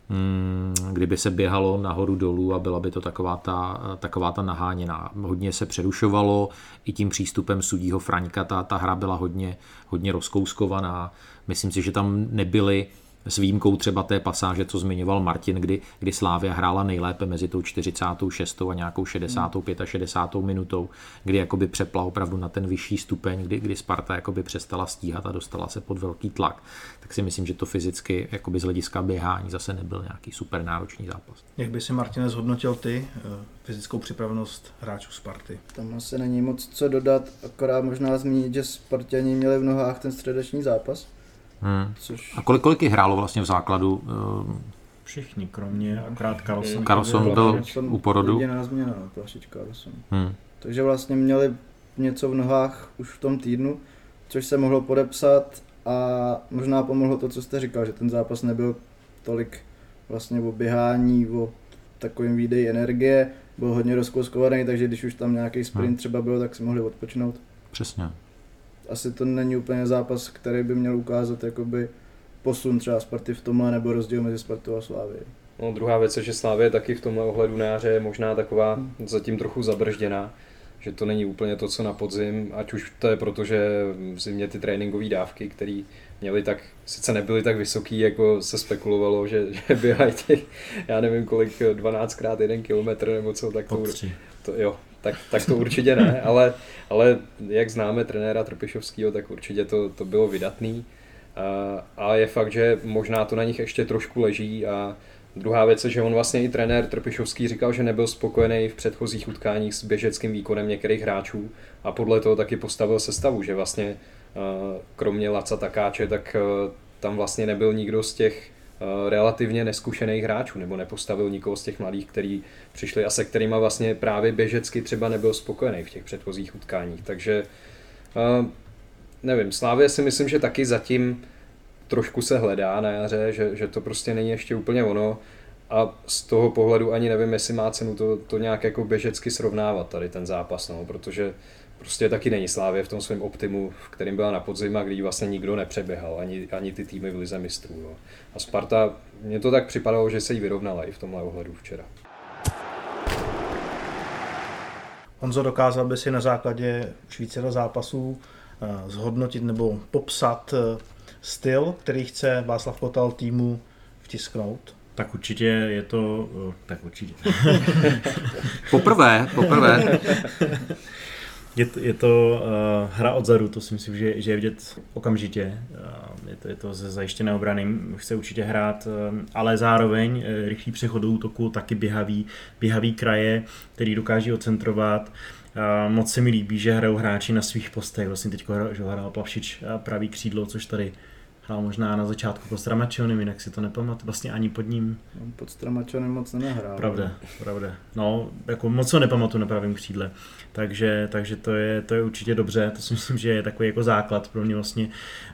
Speaker 4: mm, kdyby se běhalo nahoru dolů a byla by to taková ta, taková ta naháněná. Hodně se přerušovalo, i tím přístupem sudího Fraňka ta, ta hra byla hodně, hodně rozkouskovaná. Myslím si, že tam nebyly s výjimkou třeba té pasáže, co zmiňoval Martin, kdy, kdy Slávia hrála nejlépe mezi tou 46. a nějakou 65. a 60. minutou, kdy jakoby přepla opravdu na ten vyšší stupeň, kdy, kdy Sparta jakoby přestala stíhat a dostala se pod velký tlak. Tak si myslím, že to fyzicky jakoby z hlediska běhání zase nebyl nějaký super náročný zápas.
Speaker 1: Jak by si Martin zhodnotil ty eh, fyzickou připravenost hráčů Sparty?
Speaker 3: Tam asi není moc co dodat, akorát možná zmínit, že Spartěni měli v nohách ten středeční zápas
Speaker 4: Hmm. Což... A kolik, kolik hrálo vlastně v základu?
Speaker 5: Ehm, Všichni, kromě akorát Carlson.
Speaker 4: Carlson byl u porodu.
Speaker 3: Jediná změna, Plašič Carlson. Hmm. Takže vlastně měli něco v nohách už v tom týdnu, což se mohlo podepsat a možná pomohlo to, co jste říkal, že ten zápas nebyl tolik vlastně o běhání, o takovým výdej energie, byl hodně rozkouskovaný, takže když už tam nějaký sprint hmm. třeba byl, tak si mohli odpočinout.
Speaker 4: Přesně.
Speaker 3: Asi to není úplně zápas, který by měl ukázat jakoby posun třeba Sparty v tomhle nebo rozdíl mezi Spartou a Slávy.
Speaker 2: No, druhá věc je, že Slávě taky v tomhle ohledu na jaře je možná taková zatím trochu zabržděná, že to není úplně to, co na podzim, ať už to je proto, že v zimě ty tréninkové dávky, které měly tak, sice nebyly tak vysoký, jako se spekulovalo, že, že běhají těch, já nevím kolik, 12 krát jeden kilometr nebo co, tak to, to jo, tak, tak to určitě ne, ale, ale jak známe trenéra Trpišovského, tak určitě to, to bylo vydatný. A, a je fakt, že možná to na nich ještě trošku leží a Druhá věc je, že on vlastně i trenér Trpišovský říkal, že nebyl spokojený v předchozích utkáních s běžeckým výkonem některých hráčů a podle toho taky postavil sestavu, že vlastně kromě Laca Takáče, tak tam vlastně nebyl nikdo z těch relativně neskušených hráčů, nebo nepostavil nikoho z těch mladých, kteří přišli a se kterými vlastně právě běžecky třeba nebyl spokojený v těch předchozích utkáních. Takže nevím, Slávě si myslím, že taky zatím trošku se hledá na jaře, že, že to prostě není ještě úplně ono a z toho pohledu ani nevím, jestli má cenu to, to nějak jako běžecky srovnávat tady ten zápas, no, protože prostě taky není Slávě v tom svém optimu, v kterým byla na podzim a kdy vlastně nikdo nepřeběhal, ani, ani ty týmy v lize mistrů. No. A Sparta, mně to tak připadalo, že se jí vyrovnala i v tomhle ohledu včera.
Speaker 1: Honzo, dokázal by si na základě už více zápasů eh, zhodnotit nebo popsat eh, styl, který chce Václav Kotal týmu vtisknout?
Speaker 5: Tak určitě je to, eh, tak určitě.
Speaker 4: poprvé, poprvé.
Speaker 5: Je to, je to uh, hra odzadu, to si myslím, že, že je vidět okamžitě. Uh, je to, je to ze zajištěné obrany, chce určitě hrát, uh, ale zároveň uh, rychlý přechod do útoku, taky běhavý, běhavý kraje, který dokáží ocentrovat. Uh, moc se mi líbí, že hrajou hráči na svých postech. Vlastně teď hrál Plavšič pravý křídlo, což tady hrál možná na začátku pod Stramačonem, jinak si to nepamatuju, vlastně ani pod ním.
Speaker 3: On pod Stramačonem moc nehrál.
Speaker 5: Pravda, pravda. No, jako moc co nepamatuju na pravém křídle. Takže, takže to, je, to je určitě dobře, to si myslím, že je takový jako základ pro mě vlastně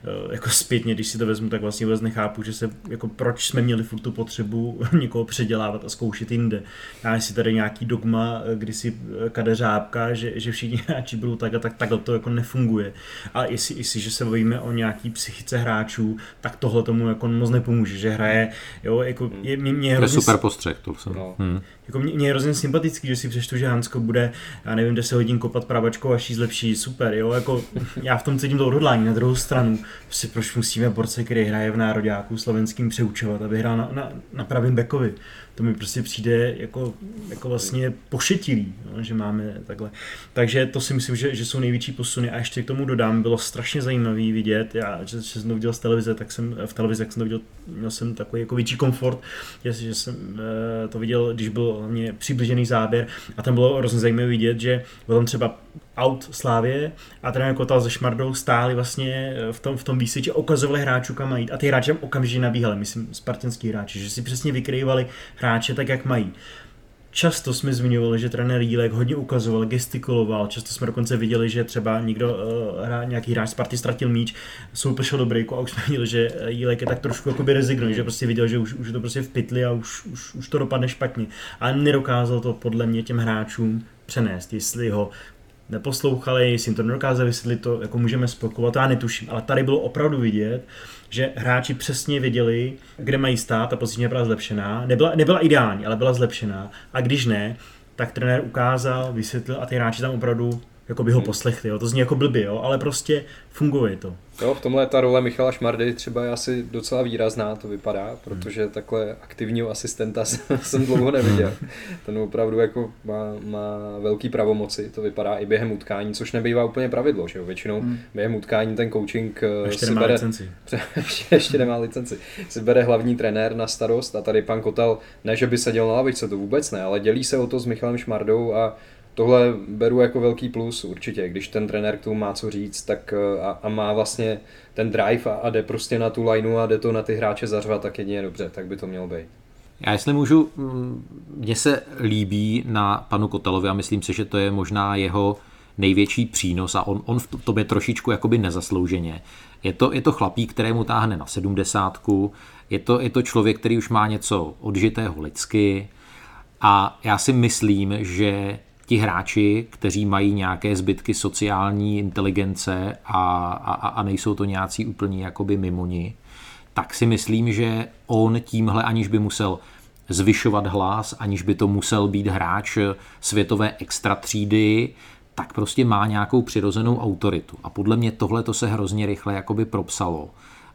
Speaker 5: eh, jako zpětně, když si to vezmu, tak vlastně vůbec nechápu, že se, jako proč jsme měli furt tu potřebu někoho předělávat a zkoušet jinde. Já si tady nějaký dogma, eh, kdy si eh, kade řábka, že, že všichni hráči budou tak a tak, takhle to jako nefunguje. A jestli, jestli že se bavíme o nějaký psychice hráčů, tak tohle tomu jako moc nepomůže, že hraje, jo, jako je, mě, mě
Speaker 4: hrozně... To je super postřeh, to jsem. No.
Speaker 5: Hmm. Jako mě, mě, je hrozně sympatický, že si přečtu, že Hansko bude, já nevím, 10 hodin kopat pravačkou až jí zlepší, super, jo, jako já v tom cítím to odhodlání, na druhou stranu, prostě proč musíme borce, který hraje v nároďáku slovenským přeučovat, aby hrál na, na, na pravém bekovi, to mi prostě přijde jako, jako vlastně pošetilý, no, že máme takhle. Takže to si myslím, že, že jsou největší posuny. A ještě k tomu dodám, bylo strašně zajímavé vidět, já, že, že jsem to viděl z televize, tak jsem v televizi, jak jsem to viděl, měl jsem takový jako větší komfort, že, že jsem eh, to viděl, když byl hlavně přibližený záběr a tam bylo hrozně zajímavé vidět, že byl tam třeba out Slávě a trenér Kotal se Šmardou stáli vlastně v tom, v tom výsvětě, ukazovali hráčů kam mají a ty hráči okamžitě nabíhali, myslím spartanský hráči, že si přesně vykrývali hráče tak, jak mají. Často jsme zmiňovali, že trenér Jílek hodně ukazoval, gestikuloval, často jsme dokonce viděli, že třeba někdo, uh, nějaký hráč z party ztratil míč, soupeř šel do breaku a už jsme viděli, že Jílek je tak trošku jakoby rezignuje, že prostě viděl, že už, už je to prostě v pytli a už, už, už to dopadne špatně. Ale nedokázal to podle mě těm hráčům přenést, jestli ho neposlouchali, jestli jim to nedokázali vysvětlit, to jako můžeme spokovat, já netuším, ale tady bylo opravdu vidět, že hráči přesně věděli, kde mají stát a pozice byla zlepšená. Nebyla, nebyla ideální, ale byla zlepšená. A když ne, tak trenér ukázal, vysvětlil a ty hráči tam opravdu jako by ho poslechli. Jo. To zní jako blbě, jo, ale prostě funguje to.
Speaker 2: Jo, v tomhle ta role Michala Šmardy třeba je asi docela výrazná, to vypadá, protože hmm. takhle aktivního asistenta jsem dlouho neviděl. Ten opravdu jako má, má velký pravomoci, to vypadá i během utkání, což nebývá úplně pravidlo, že jo? Většinou hmm. během utkání ten coaching
Speaker 5: eh, ještě si nemá bere, licenci.
Speaker 2: ještě, ještě nemá licenci. Si bere hlavní trenér na starost a tady pan Kotel, ne že by seděl na lavičce, to vůbec ne, ale dělí se o to s Michalem Šmardou a tohle beru jako velký plus určitě, když ten trenér k tomu má co říct tak eh, a, a má vlastně ten drive a, a jde prostě na tu lineu a jde to na ty hráče zařvat, tak jedině dobře, tak by to mělo být.
Speaker 4: Já jestli můžu, mm, mně se líbí na panu Kotelovi a myslím si, že to je možná jeho největší přínos a on, on v tobě trošičku jakoby nezaslouženě. Je to, je to chlapík, kterému táhne na sedmdesátku, je to, je to člověk, který už má něco odžitého lidsky a já si myslím, že ti hráči, kteří mají nějaké zbytky sociální inteligence a, a, a nejsou to nějací úplně jakoby mimoni, tak si myslím, že on tímhle, aniž by musel zvyšovat hlas, aniž by to musel být hráč světové extra třídy, tak prostě má nějakou přirozenou autoritu. A podle mě tohle to se hrozně rychle jakoby propsalo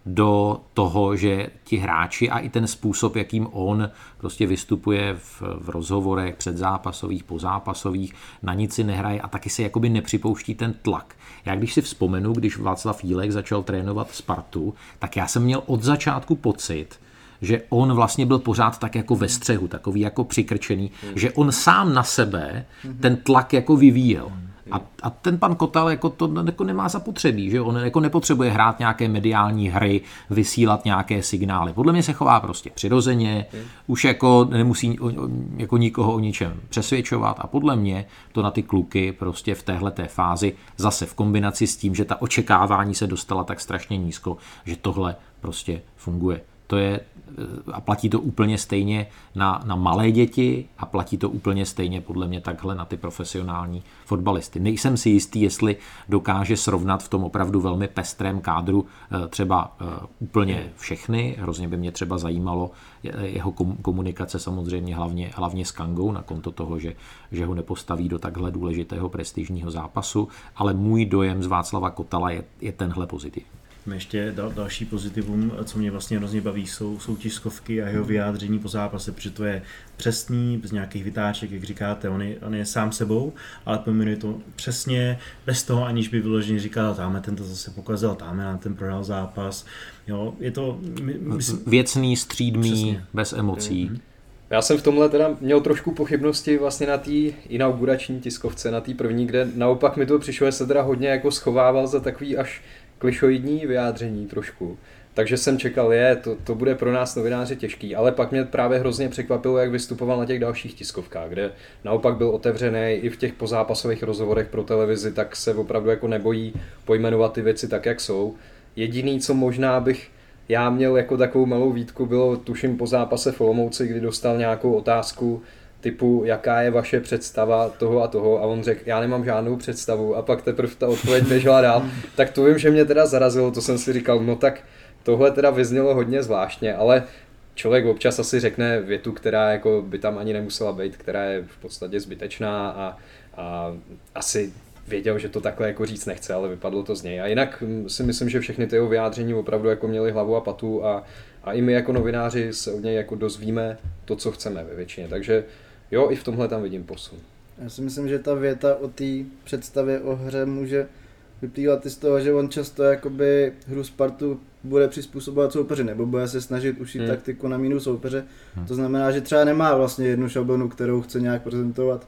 Speaker 4: do toho, že ti hráči a i ten způsob, jakým on prostě vystupuje v, v rozhovorech předzápasových, pozápasových, na nic si nehraje a taky se jakoby nepřipouští ten tlak. Já když si vzpomenu, když Václav Jílek začal trénovat Spartu, tak já jsem měl od začátku pocit, že on vlastně byl pořád tak jako ve střehu, takový jako přikrčený, že on sám na sebe ten tlak jako vyvíjel. A, a ten pan Kotal jako to jako nemá zapotřebí, že on jako nepotřebuje hrát nějaké mediální hry, vysílat nějaké signály. Podle mě se chová prostě přirozeně, hmm. už jako nemusí jako nikoho o ničem přesvědčovat a podle mě to na ty kluky prostě v téhle té fázi zase v kombinaci s tím, že ta očekávání se dostala tak strašně nízko, že tohle prostě funguje. To je a platí to úplně stejně na, na malé děti a platí to úplně stejně podle mě takhle na ty profesionální fotbalisty. Nejsem si jistý, jestli dokáže srovnat v tom opravdu velmi pestrém kádru eh, třeba eh, úplně všechny. Hrozně by mě třeba zajímalo jeho komunikace samozřejmě hlavně, hlavně s Kangou na konto toho, že, že ho nepostaví do takhle důležitého prestižního zápasu, ale můj dojem z Václava Kotala je, je tenhle pozitiv.
Speaker 5: Ještě dal, další pozitivum, co mě vlastně hrozně baví, jsou, jsou tiskovky a jeho vyjádření po zápase, protože to je přesný, bez nějakých vytáček, jak říkáte, on je, on je sám sebou, ale pojmenuje to přesně, bez toho, aniž by vyloženě říkal, táme ten to zase pokazil, táme na ten prohrál zápas. Jo, je to... My,
Speaker 4: myslím, Věcný, střídmý, přesně. bez emocí. Mm-hmm.
Speaker 2: Já jsem v tomhle teda měl trošku pochybnosti vlastně na té inaugurační tiskovce, na té první, kde naopak mi to přišlo, že se teda hodně jako schovával za takový až klišoidní vyjádření trošku. Takže jsem čekal, je, to, to bude pro nás novináři těžký, ale pak mě právě hrozně překvapilo, jak vystupoval na těch dalších tiskovkách, kde naopak byl otevřený i v těch pozápasových rozhovorech pro televizi, tak se opravdu jako nebojí pojmenovat ty věci tak, jak jsou. Jediný, co možná bych já měl jako takovou malou výtku, bylo tuším po zápase v Olomouci, kdy dostal nějakou otázku, typu, jaká je vaše představa toho a toho a on řekl, já nemám žádnou představu a pak teprve ta odpověď běžela dál, tak to vím, že mě teda zarazilo, to jsem si říkal, no tak tohle teda vyznělo hodně zvláštně, ale člověk občas asi řekne větu, která jako by tam ani nemusela být, která je v podstatě zbytečná a, a asi věděl, že to takhle jako říct nechce, ale vypadlo to z něj. A jinak si myslím, že všechny ty jeho vyjádření opravdu jako měly hlavu a patu a, a i my jako novináři se od něj jako dozvíme to, co chceme ve většině. Takže jo, i v tomhle tam vidím posun.
Speaker 3: Já si myslím, že ta věta o té představě o hře může vyplývat i z toho, že on často jakoby hru Spartu bude přizpůsobovat soupeři, nebo bude se snažit ušít hmm. taktiku na mínu soupeře. Hmm. To znamená, že třeba nemá vlastně jednu šablonu, kterou chce nějak prezentovat.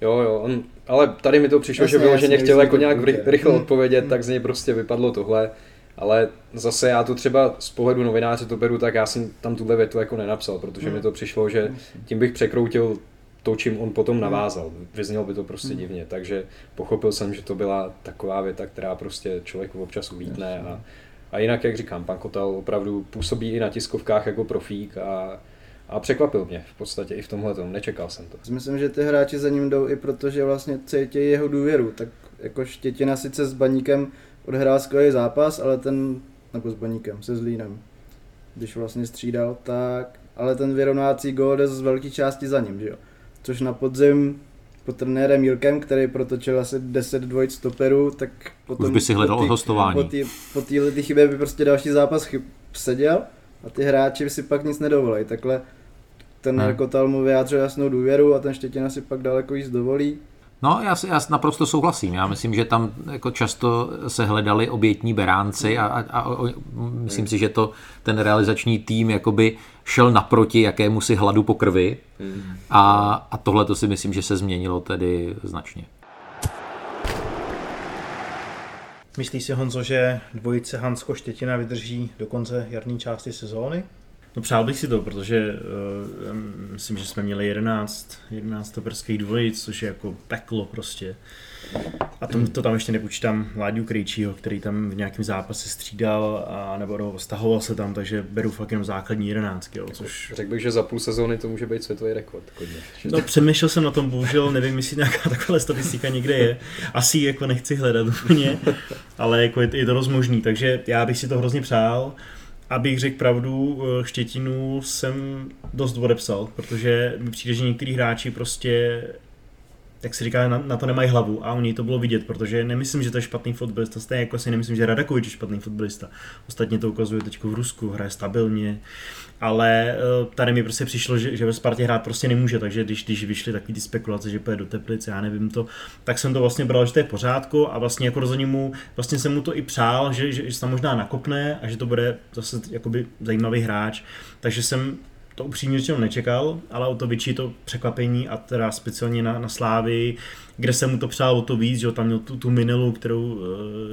Speaker 2: Jo, jo, on, ale tady mi to přišlo, jasně, že bylo, že nechtěl jako nějak rychle hmm. odpovědět, hmm. tak z něj prostě vypadlo tohle. Ale zase já to třeba z pohledu novináře to beru, tak já jsem tam tuhle větu jako nenapsal, protože mi to přišlo, že tím bych překroutil to, čím on potom navázal. Vyznělo by to prostě divně, takže pochopil jsem, že to byla taková věta, která prostě člověku občas ulítne a, a jinak, jak říkám, pan Kotel opravdu působí i na tiskovkách jako profík a, a překvapil mě v podstatě i v tomhle tom, nečekal jsem to.
Speaker 3: Myslím, že ty hráči za ním jdou i protože vlastně cítí jeho důvěru, tak jako Štětina sice s Baníkem odehrál skvělý zápas, ale ten, nebo s Baníkem, se Zlínem, když vlastně střídal, tak, ale ten vyrovnávací gól jde z velké části za ním, že jo. Což na podzim pod trenérem Jirkem, který protočil asi 10 dvojic stoperů, tak
Speaker 4: potom... Už by si hledal po hostování.
Speaker 3: Po téhle tý chybě by prostě další zápas chyb seděl a ty hráči si pak nic nedovolí. Takhle ten hmm. Kotal mu vyjádřil jasnou důvěru a ten Štětina si pak daleko víc dovolí.
Speaker 4: No, já, si, já naprosto souhlasím. Já myslím, že tam jako často se hledali obětní beránci a, a, a myslím si, že to ten realizační tým jakoby šel naproti jakému si hladu po krvi a, a tohle to si myslím, že se změnilo tedy značně.
Speaker 1: Myslíš si, Honzo, že dvojice Hansko Štětina vydrží do konce jarní části sezóny?
Speaker 5: No přál bych si to, protože uh, myslím, že jsme měli 11, 11 toperských dvojic, což je jako peklo prostě. A to, to tam ještě nepočítám Láďu Krejčího, který tam v nějakém zápase střídal, a, nebo no, stahoval se tam, takže beru fakt jenom základní jedenáctky. Jo, což...
Speaker 2: Řekl bych, že za půl sezóny to může být světový rekord. Kodně.
Speaker 5: No přemýšlel jsem na tom, bohužel nevím, jestli nějaká taková statistika někde je. Asi jako nechci hledat úplně, ale jako je, je to rozmožný, takže já bych si to hrozně přál. Abych řekl pravdu, Štětinu jsem dost odepsal, protože mi přijde, že některý hráči prostě jak se říká, na, na to nemají hlavu a u něj to bylo vidět, protože nemyslím, že to je špatný fotbalista, stejně jako si nemyslím, že Radakovič je špatný fotbalista. Ostatně to ukazuje teď v Rusku, hraje stabilně, ale eh, tady mi prostě přišlo, že, že ve Spartě hrát prostě nemůže, takže když, když vyšly takové ty spekulace, že půjde do Teplice, já nevím to, tak jsem to vlastně bral, že to je pořádku a vlastně jako rozhodně mu, vlastně jsem mu to i přál, že, že, že se tam možná nakopne a že to bude zase jakoby zajímavý hráč, takže jsem to upřímně řečeno nečekal, ale o to větší to překvapení a teda speciálně na, na Slávy, kde jsem mu to přál o to víc, že jo, tam měl tu, tu minelu, kterou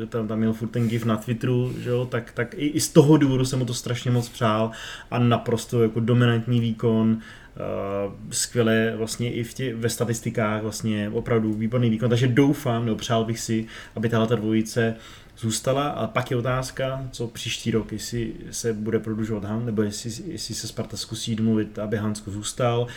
Speaker 5: eh, tam, tam měl furt ten gif na Twitteru, že jo, tak, tak i, i, z toho důvodu jsem mu to strašně moc přál a naprosto jako dominantní výkon, Uh, skvěle vlastně i v tě, ve statistikách vlastně opravdu výborný výkon, takže doufám, nebo přál bych si, aby tahle ta dvojice zůstala a pak je otázka, co příští rok, jestli se bude prodlužovat Han, nebo jestli, jestli se Sparta zkusí domluvit, aby Hansko zůstal,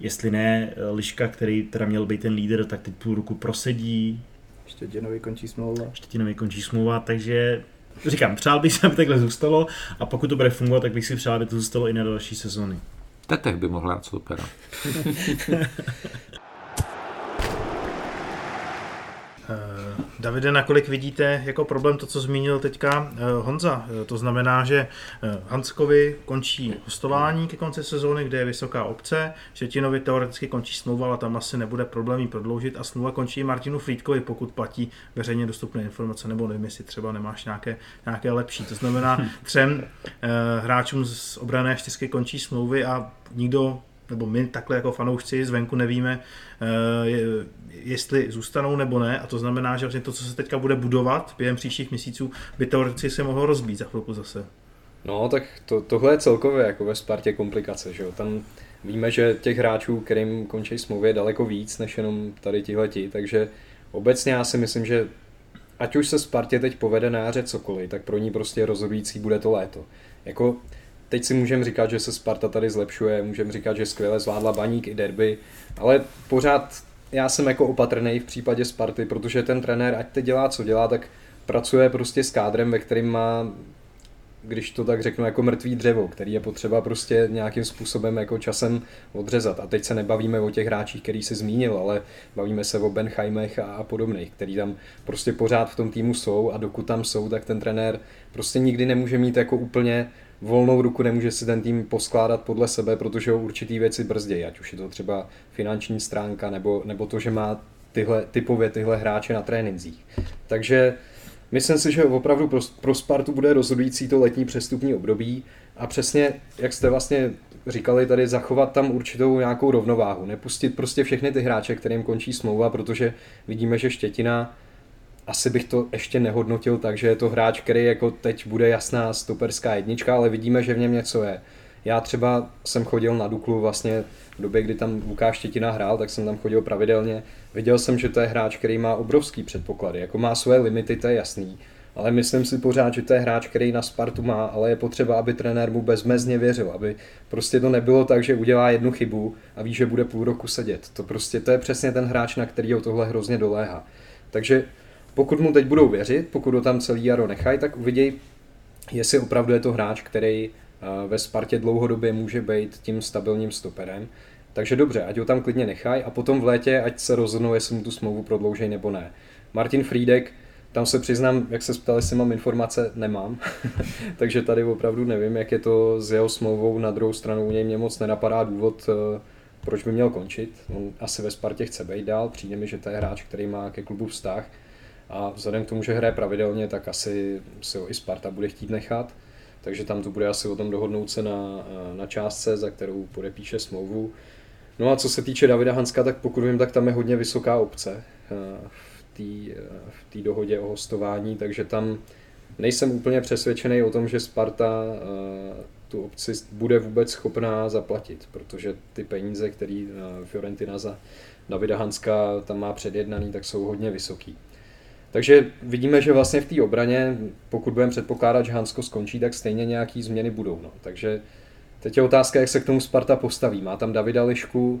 Speaker 5: jestli ne, Liška, který teda měl být ten líder, tak teď půl roku prosedí.
Speaker 3: Štětinovi končí smlouva.
Speaker 5: Štětinovi končí smlouva, takže říkám, přál bych si, aby takhle zůstalo a pokud to bude fungovat, tak bych si přál, aby to zůstalo i na další sezony.
Speaker 4: Tetech by mohl hrát stopera.
Speaker 1: Davide, nakolik vidíte jako problém to, co zmínil teďka eh, Honza? Eh, to znamená, že Hanskovi končí hostování ke konci sezóny, kde je vysoká obce, Šetinovi teoreticky končí smlouva, ale tam asi nebude problém ji prodloužit a smlouva končí Martinu Frýdkovi, pokud platí veřejně dostupné informace, nebo nevím, jestli třeba nemáš nějaké, nějaké lepší. To znamená, třem hráčům z obrané čtyřky končí smlouvy a nikdo nebo my takhle jako fanoušci zvenku nevíme, eh, jestli zůstanou nebo ne a to znamená, že vlastně to, co se teďka bude budovat během příštích měsíců, by teoreticky se mohlo rozbít za chvilku zase.
Speaker 2: No, tak to, tohle je celkově jako ve Spartě komplikace, že jo. Tam víme, že těch hráčů, kterým končí smlouvy, je daleko víc, než jenom tady tihleti, takže obecně já si myslím, že ať už se Spartě teď povede na jaře cokoliv, tak pro ní prostě rozhodující bude to léto. Jako teď si můžeme říkat, že se Sparta tady zlepšuje, můžeme říkat, že skvěle zvládla baník i derby, ale pořád já jsem jako opatrný v případě Sparty, protože ten trenér, ať teď dělá, co dělá, tak pracuje prostě s kádrem, ve kterým má když to tak řeknu, jako mrtvý dřevo, který je potřeba prostě nějakým způsobem jako časem odřezat. A teď se nebavíme o těch hráčích, který si zmínil, ale bavíme se o Benheimech a, a podobných, který tam prostě pořád v tom týmu jsou a dokud tam jsou, tak ten trenér prostě nikdy nemůže mít jako úplně volnou ruku, nemůže si ten tým poskládat podle sebe, protože ho určitý věci brzdí, ať už je to třeba finanční stránka, nebo, nebo to, že má tyhle, typově tyhle hráče na trénincích. Takže myslím si, že opravdu pro, pro Spartu bude rozhodující to letní přestupní období a přesně, jak jste vlastně říkali tady, zachovat tam určitou nějakou rovnováhu, nepustit prostě všechny ty hráče, kterým končí smlouva, protože vidíme, že Štětina asi bych to ještě nehodnotil tak, že je to hráč, který jako teď bude jasná stoperská jednička, ale vidíme, že v něm něco je. Já třeba jsem chodil na Duklu vlastně v době, kdy tam Lukáš Štětina hrál, tak jsem tam chodil pravidelně. Viděl jsem, že to je hráč, který má obrovský předpoklady, jako má svoje limity, to je jasný. Ale myslím si pořád, že to je hráč, který na Spartu má, ale je potřeba, aby trenér mu bezmezně věřil, aby prostě to nebylo tak, že udělá jednu chybu a ví, že bude půl roku sedět. To prostě to je přesně ten hráč, na kterýho tohle hrozně doléhá. Takže pokud mu teď budou věřit, pokud ho tam celý jaro nechají, tak uvidějí, jestli opravdu je to hráč, který eh, ve Spartě dlouhodobě může být tím stabilním stoperem. Takže dobře, ať ho tam klidně nechají a potom v létě, ať se rozhodnou, jestli mu tu smlouvu prodlouží nebo ne. Martin Friedek, tam se přiznám, jak se ptali, jestli mám informace, nemám. Takže tady opravdu nevím, jak je to s jeho smlouvou. Na druhou stranu u něj mě moc nenapadá důvod, eh, proč by měl končit. On asi ve Spartě chce být dál, přijde mi, že to je hráč, který má ke klubu vztah a vzhledem k tomu, že hraje pravidelně, tak asi si ho i Sparta bude chtít nechat. Takže tam to bude asi o tom dohodnout se na, na částce, za kterou podepíše smlouvu. No a co se týče Davida Hanska, tak pokud vím, tak tam je hodně vysoká obce eh, v té dohodě o hostování, takže tam nejsem úplně přesvědčený o tom, že Sparta eh, tu opci bude vůbec schopná zaplatit, protože ty peníze, které Fiorentina za Davida Hanska tam má předjednaný, tak jsou hodně vysoký. Takže vidíme, že vlastně v té obraně, pokud budeme předpokládat, že Hansko skončí, tak stejně nějaký změny budou. No. Takže teď je otázka, jak se k tomu Sparta postaví. Má tam Davida Lišku,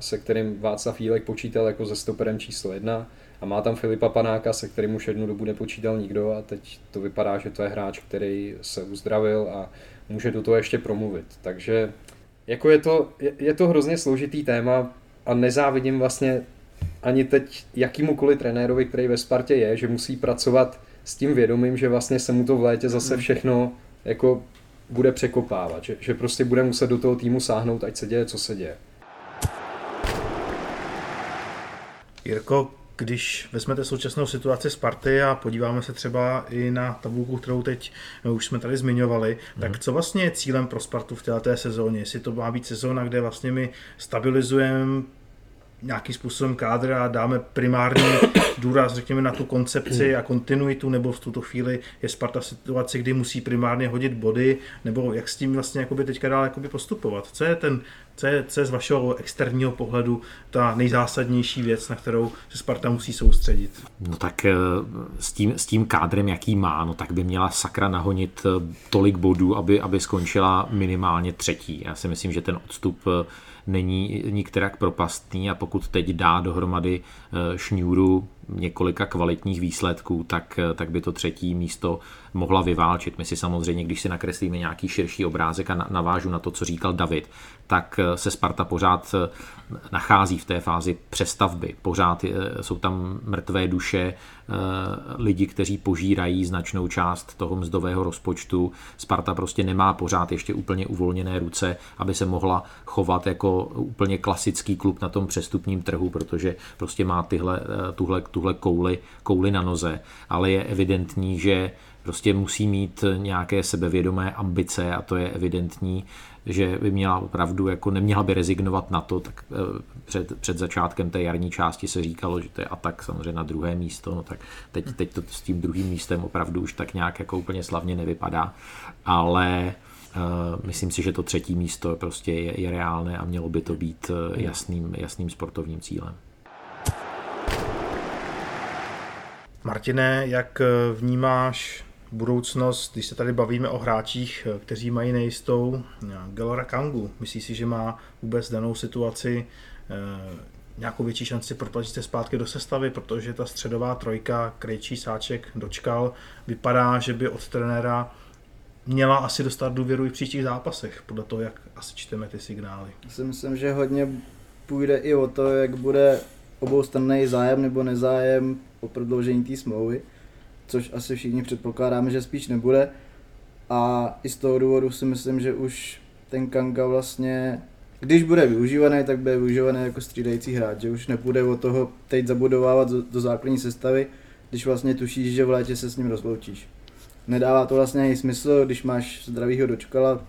Speaker 2: se kterým Václav Jílek počítal jako ze stoperem číslo jedna a má tam Filipa Panáka, se kterým už jednu dobu nepočítal nikdo a teď to vypadá, že to je hráč, který se uzdravil a může do toho ještě promluvit. Takže jako je to, je, je to hrozně složitý téma a nezávidím vlastně ani teď jakýmukoliv trenérovi, který ve Spartě je, že musí pracovat s tím vědomím, že vlastně se mu to v létě zase mm. všechno jako bude překopávat, že, že prostě bude muset do toho týmu sáhnout, ať se děje, co se děje.
Speaker 1: Jirko, když vezmete současnou situaci Sparty a podíváme se třeba i na tabulku, kterou teď už jsme tady zmiňovali, mm. tak co vlastně je cílem pro Spartu v této sezóně? Jestli to má být sezóna, kde vlastně my stabilizujeme nějakým způsobem kádr a dáme primární důraz, řekněme, na tu koncepci a kontinuitu, nebo v tuto chvíli je Sparta v situaci, kdy musí primárně hodit body, nebo jak s tím vlastně jakoby teďka dál jakoby postupovat. Co je ten, co je, co je z vašeho externího pohledu ta nejzásadnější věc, na kterou se Sparta musí soustředit?
Speaker 4: No tak eh, s tím, s tím kádrem, jaký má, no tak by měla sakra nahonit eh, tolik bodů, aby, aby skončila minimálně třetí. Já si myslím, že ten odstup eh, není nikterak propastný a pokud teď dá dohromady eh, šňůru několika kvalitních výsledků, tak, eh, tak by to třetí místo mohla vyválčit. My si samozřejmě, když si nakreslíme nějaký širší obrázek a navážu na to, co říkal David, tak eh, se Sparta pořád nachází v té fázi přestavby. Pořád jsou tam mrtvé duše, lidi, kteří požírají značnou část toho mzdového rozpočtu. Sparta prostě nemá pořád ještě úplně uvolněné ruce, aby se mohla chovat jako úplně klasický klub na tom přestupním trhu, protože prostě má tyhle, tuhle, tuhle kouli, kouli na noze. Ale je evidentní, že prostě musí mít nějaké sebevědomé ambice a to je evidentní, že by měla opravdu, jako neměla by rezignovat na to, tak eh, před, před začátkem té jarní části se říkalo, že to je atak samozřejmě na druhé místo, no tak teď, teď to s tím druhým místem opravdu už tak nějak jako úplně slavně nevypadá, ale Uh, myslím si, že to třetí místo prostě je, je reálné a mělo by to být eh, jasným, jasným sportovním cílem.
Speaker 1: Martine, jak vnímáš budoucnost, když se tady bavíme o hráčích, kteří mají nejistou Gelora Kangu, myslíš si, že má vůbec danou situaci eh, nějakou větší šanci protlačit se zpátky do sestavy, protože ta středová trojka, Krejčí, Sáček, Dočkal, vypadá, že by od trenéra měla asi dostat důvěru i v příštích zápasech, podle toho, jak asi čteme ty signály.
Speaker 3: Já si myslím, že hodně půjde i o to, jak bude oboustranný zájem nebo nezájem o prodloužení té smlouvy což asi všichni předpokládáme, že spíš nebude. A i z toho důvodu si myslím, že už ten Kanga vlastně, když bude využívaný, tak bude využívaný jako střídající hráč, že už nepůjde o toho teď zabudovávat do, do základní sestavy, když vlastně tušíš, že v létě se s ním rozloučíš. Nedává to vlastně ani smysl, když máš zdravýho dočkala,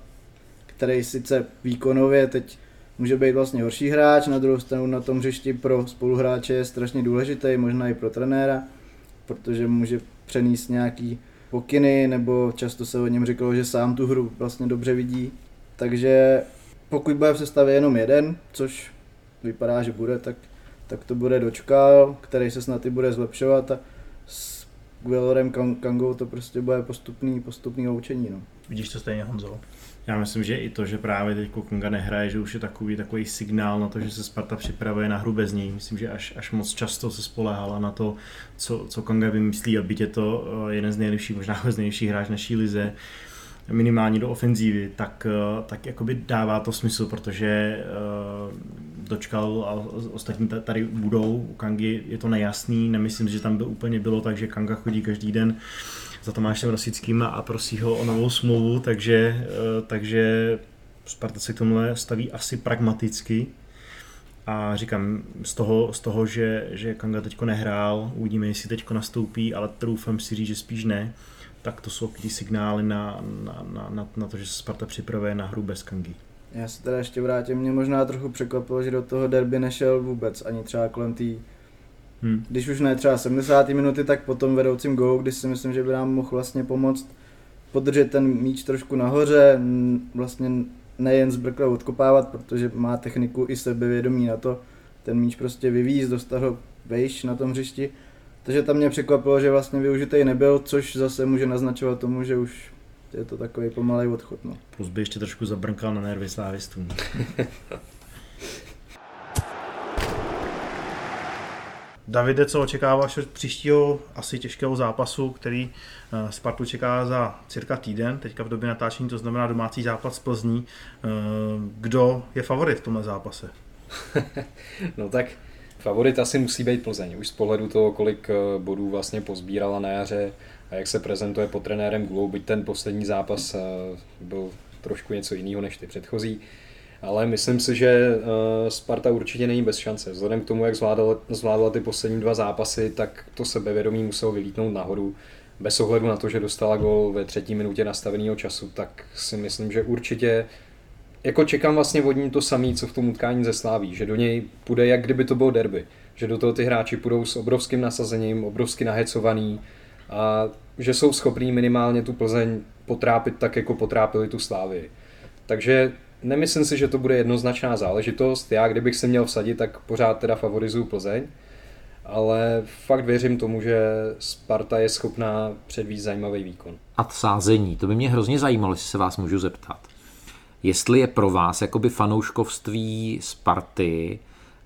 Speaker 3: který sice výkonově teď může být vlastně horší hráč, na druhou stranu na tom hřišti pro spoluhráče je strašně důležitý, možná i pro trenéra, protože může přenést nějaký pokyny, nebo často se o něm říkalo, že sám tu hru vlastně dobře vidí. Takže pokud bude v sestavě jenom jeden, což vypadá, že bude, tak, tak to bude dočkal, který se snad i bude zlepšovat a s Guelorem Kangou to prostě bude postupný, postupný loučení. No.
Speaker 1: Vidíš to stejně, Honzo?
Speaker 5: Já myslím, že i to, že právě teď Konga nehraje, že už je takový, takový signál na to, že se Sparta připravuje na hru bez něj. Myslím, že až, až moc často se spolehala na to, co, co Konga vymyslí a byť je to eh, jeden z nejlepších, možná z nejlepších hráč naší lize, minimálně do ofenzívy, tak, eh, tak jakoby dává to smysl, protože uh, dočkal a ostatní tady budou. U Kangy je to nejasný, nemyslím, že tam by úplně bylo tak, že Kanga chodí každý den za Tomášem Rosickým a prosí ho o novou smlouvu, takže, eh, takže Sparta se k tomuhle staví asi pragmaticky. A říkám, z toho, z toho že, že Kanga teďko nehrál, uvidíme, jestli teďko nastoupí, ale troufám si říct, že spíš ne, tak to jsou ty signály na, na, na, na, na to, že se Sparta připravuje na hru bez Kangy.
Speaker 3: Já se teda ještě vrátím, mě možná trochu překvapilo, že do toho derby nešel vůbec, ani třeba kolem té Hmm. Když už ne třeba 70. minuty, tak potom vedoucím golu, když si myslím, že by nám mohl vlastně pomoct podržet ten míč trošku nahoře, vlastně nejen zbrkle odkopávat, protože má techniku i sebevědomí na to, ten míč prostě vyvízt, dostat ho vejš na tom hřišti. Takže tam mě překvapilo, že vlastně využitej nebyl, což zase může naznačovat tomu, že už je to takový pomalej odchod. No.
Speaker 5: Plus by ještě trošku zabrnkal na nervy slávistům.
Speaker 1: Davide, co očekáváš od příštího asi těžkého zápasu, který eh, Spartu čeká za cirka týden, teďka v době natáčení, to znamená domácí zápas z Plzní. Eh, Kdo je favorit v tomhle zápase?
Speaker 2: No tak favorit asi musí být Plzeň. Už z pohledu toho, kolik eh, bodů vlastně pozbírala na jaře a jak se prezentuje pod trenérem Gulou, byť ten poslední zápas byl trošku něco jiného než ty předchozí. Ale myslím si, že eh, Sparta určitě není bez šance. Vzhledem k tomu, jak zvládala, zvládla ty poslední dva zápasy, tak to sebevědomí muselo vylítnout nahoru. Bez ohledu na to, že dostala gol ve třetí minutě nastaveného času, tak si myslím, že určitě jako čekám vlastně od ní to samé, co v tom utkání ze Sláví, že do něj půjde, jak kdyby to bylo derby. Že do toho ty hráči půjdou s obrovským nasazením, obrovsky nahecovaný a že jsou schopní minimálně tu Plzeň potrápit tak, jako potrápili tu Slávy. Takže nemyslím si, že to bude jednoznačná záležitost. Já, kdybych se měl vsadit, tak pořád teda favorizuju Plzeň. Ale fakt věřím tomu, že Sparta je schopná předvíst zajímavý výkon.
Speaker 4: A sázení, to by mě hrozně zajímalo, jestli se vás můžu zeptat. Jestli je pro vás jakoby fanouškovství Sparty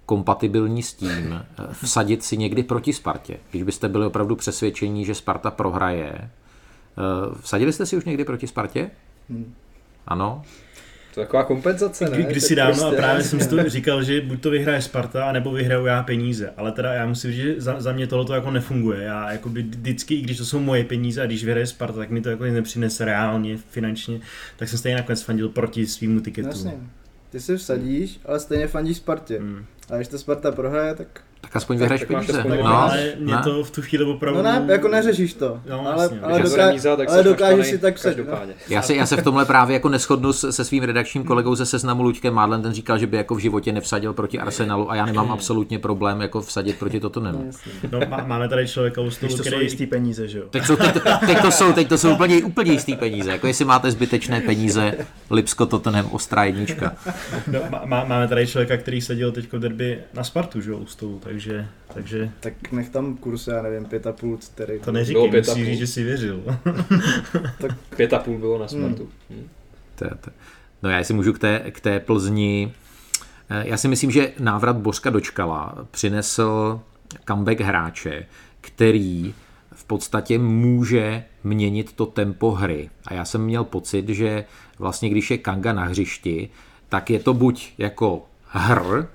Speaker 4: kompatibilní s tím eh, vsadit si někdy proti Spartě. Když byste byli opravdu přesvědčení, že Sparta prohraje, eh, vsadili jste si už někdy proti Spartě? Ano?
Speaker 2: To je taková kompenzace, ne?
Speaker 5: Kdy, když si dávno
Speaker 2: prostě-
Speaker 5: a právě jsem si to říkal, že buď to vyhraje Sparta, nebo vyhraju já peníze. Ale teda já musím říct, že za, za mě tohle to jako nefunguje. Já jakoby vždycky, i když to jsou moje peníze a když vyhraje Sparta, tak mi to jako nepřinese reálně, finančně, tak jsem stejně nakonec fandil proti svýmu tiketu.
Speaker 3: Jasně. Ty si vsadíš, ale stejně fandíš Spartě.
Speaker 5: Hmm.
Speaker 3: A když ta Sparta prohraje, tak...
Speaker 4: Tak aspoň vyhraješ peníze.
Speaker 5: No,
Speaker 2: No,
Speaker 5: ale mě
Speaker 4: ne.
Speaker 5: to v tu chvíli opravdu...
Speaker 3: No ne, jako neřešíš to.
Speaker 5: No,
Speaker 3: ale,
Speaker 5: jasně.
Speaker 3: ale, doká-
Speaker 2: remíza, tak
Speaker 3: ale dokážeš si tak vsadit. No.
Speaker 4: Já se, já se v tomhle právě jako neschodnu se svým redakčním kolegou ze seznamu Luďkem Mádlem, ten říkal, že by jako v životě nevsadil proti Arsenalu a já nemám absolutně problém jako vsadit proti Tottenhamu.
Speaker 5: No, má, máme tady člověka u stolu, který...
Speaker 1: jistý peníze, že jo?
Speaker 4: Teď, jsou, teď, teď, to jsou, teď to jsou úplně, úplně jistý peníze. Jako jestli máte zbytečné peníze, Lipsko Tottenham, ostrá jednička.
Speaker 5: No, má, má- máme tady člověka, který seděl teď v derby na Spartu, že jo, u stolu, takže, takže
Speaker 3: Tak nech tam kurz, já nevím, pět a půl, který.
Speaker 5: to neříkej,
Speaker 2: Bylo pět a
Speaker 5: musíš
Speaker 2: půl.
Speaker 5: říct, že jsi věřil.
Speaker 2: Pět a půl bylo na Spartu. Hmm.
Speaker 4: To, to. No já si můžu k té, k té Plzni. Eh, Já si myslím, že návrat Bořka dočkala přinesl comeback hráče, který v podstatě může měnit to tempo hry. A já jsem měl pocit, že vlastně když je Kanga na hřišti, tak je to buď jako hr,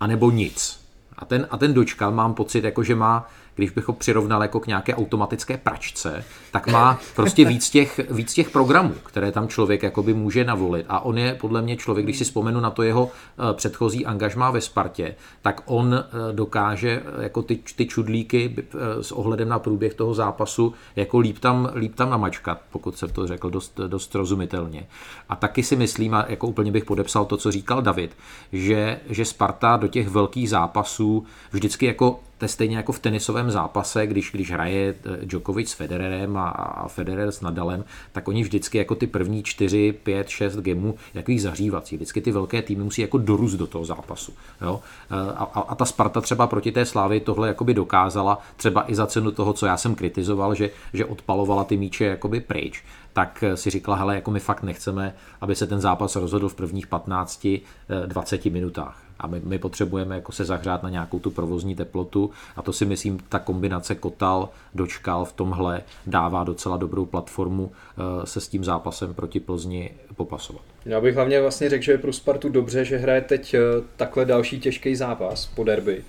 Speaker 4: anebo nic. A ten, a ten dočkal mám pocit, jako že má, když bych ho přirovnal jako k nějaké automatické pračce, tak má prostě víc těch, víc těch programů, které tam člověk jakoby může navolit. A on je podle mě člověk, když si vzpomenu na to jeho eh, předchozí angažmá ve Spartě, tak on eh, dokáže eh, jako ty, ty čudlíky s ohledem na průběh toho zápasu jako líp tam, líp tam namačkat, pokud se to řekl dost, dost rozumitelně. A taky si myslím, a jako úplně bych podepsal to, co říkal David, že, že Sparta do těch velkých zápasů vždycky jako to je stejně jako v tenisovém zápase, když, když hraje eh, Djokovic s Federerem a, a Federer s Nadalem, tak oni vždycky jako ty první 4, 5, 6 gemů, jakých zahřívací. Vždycky ty velké týmy musí jako dorůst do toho zápasu. Jo? Eh, A, a, a, ta Sparta třeba proti té Slávy tohle jakoby dokázala, třeba i za cenu toho, co já jsem kritizoval, že, že odpalovala ty míče jakoby pryč tak si říkala, hele, jako my fakt nechceme, aby se ten zápas rozhodl v prvních 15-20 minutách. A my, my potřebujeme jako se zahřát na nějakou tu provozní teplotu a to si myslím, ta kombinace Kotal, Dočkal v tomhle dává docela dobrou platformu eh, se s tím zápasem proti Plzni popasovat.
Speaker 2: Já bych hlavně vlastně řekl, že je pro Spartu dobře, že hraje teď eh, takhle další těžký zápas po derby.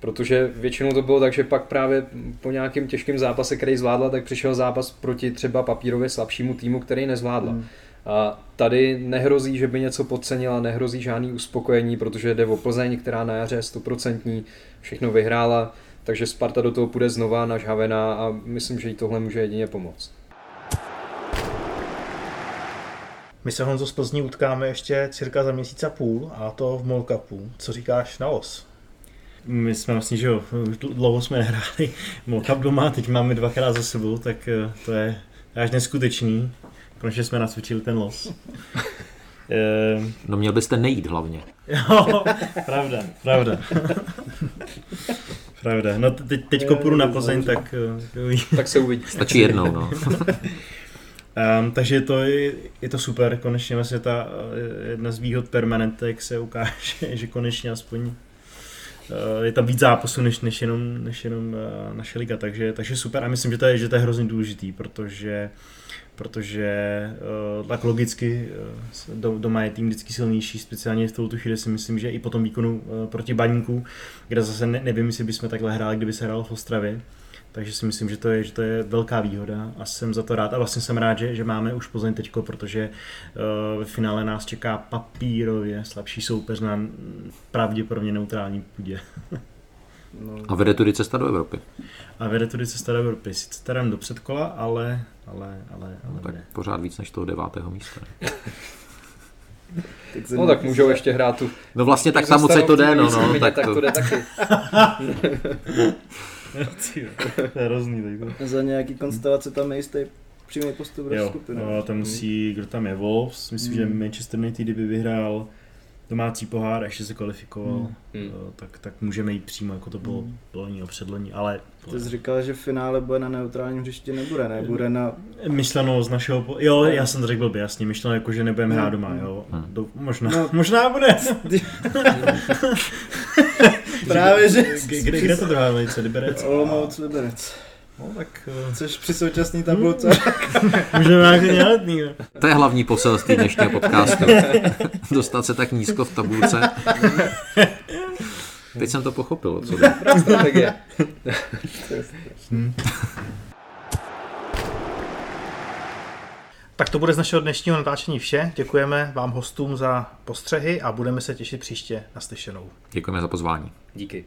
Speaker 2: Protože většinou to bylo tak, že pak právě po nějakém těžkém zápase, který zvládla, tak přišel zápas proti třeba papírově slabšímu týmu, který nezvládla. Hmm. A tady nehrozí, že by něco podcenila, nehrozí žádný uspokojení, protože jde o Plzeň, která na jaře je stoprocentní, všechno vyhrála, takže Sparta do toho půjde znova nažhavená a myslím, že jí tohle může jedině pomoct.
Speaker 1: My se Honzo z Plzní utkáme ještě cirka za měsíc a půl a to v Mall Cupu. Co říkáš na os?
Speaker 5: My jsme vlastně, že jo, už dlouho jsme nehráli Mokap doma, teď máme dvakrát za sebou, tak eh, to je až neskutečný. Konečně jsme nacvičili ten los. Eh,
Speaker 4: No měl byste nejít hlavně.
Speaker 5: Jo, pravda, pravda. pravda. No teď, teď půjdu na Plzeň, tak... eh,
Speaker 2: Tak se uvidí.
Speaker 4: Stačí jednou, no.
Speaker 5: Um, takže to je, je to super, konečně vlastně ta eh, jedna z výhod permanentek se ukáže, že konečně aspoň eh, je tam víc zápasů než, než jenom, než jenom eh, naše liga, takže, takže super a myslím, že to je, že to je hrozně důležitý, protože protože uh, tak logicky uh, do, doma je tým vždycky silnější, speciálně v touto chvíli si myslím, že i po tom výkonu uh, proti Baníku, kde zase ne, nevím, jestli bychom takhle hráli, kdyby se hrálo v Ostravě, takže si myslím, že to je, že to je velká výhoda a jsem za to rád. A vlastně jsem rád, že, že máme už Plzeň teďko, protože uh, ve finále nás čeká papírově slabší soupeř na pravděpodobně neutrální půdě.
Speaker 3: No,
Speaker 4: A vede tudy cesta do Evropy.
Speaker 5: A vede tudy cesta do Evropy. Sice teda do předkola, ale, ale, ale, ale
Speaker 4: No, tak
Speaker 5: vede.
Speaker 4: pořád víc než toho devátého místa.
Speaker 2: No tak můžou ještě hrát tu...
Speaker 4: No vlastně tak tam moc se to jde, no, no tak
Speaker 2: tak to
Speaker 4: to,
Speaker 2: jde taky.
Speaker 5: to je hrozný. Tak to.
Speaker 3: Za nějaký konstelace tam je jistý přímý postup do
Speaker 5: Jo,
Speaker 3: skupiny.
Speaker 5: no, tam musí, kdo tam je, Wolves, myslím, že
Speaker 3: Hmm.
Speaker 5: Manchester United, kdyby vyhrál domácí pohár a ještě se kvalifikoval,
Speaker 3: Hmm.
Speaker 2: Hmm.
Speaker 5: eh, tak, tak můžeme jít přímo, jako to bylo
Speaker 3: Hmm.
Speaker 5: loni o předloni, ale
Speaker 3: Ty jsi říkal, že v finále bude na neutrálním hřišti, nebude, ne? Bude na...
Speaker 5: myšleno z našeho, po... jo, já jsem to řekl blbě, jasně, myšleno jako, že nebudeme hrát doma, jo,
Speaker 4: Hmm.
Speaker 5: Do, možná,
Speaker 3: No.
Speaker 5: možná bude.
Speaker 3: Právě, že...
Speaker 5: Kde, kde, kde to druhá velice, Liberec?
Speaker 3: Olomouc Liberec.
Speaker 5: No, tak eh,
Speaker 3: Což při současné tabulce.
Speaker 5: můžeme nějak nějaký, jo.
Speaker 4: to je hlavní poselství dnešního podcastu. Dostat se tak nízko v tabulce. Teď jsem to pochopil, co jde.
Speaker 2: Strategie.
Speaker 1: Tak to bude z našeho dnešního natáčení vše. Děkujeme vám hostům za postřehy a budeme se těšit příště na slyšenou.
Speaker 4: Děkujeme za pozvání.
Speaker 2: Díky.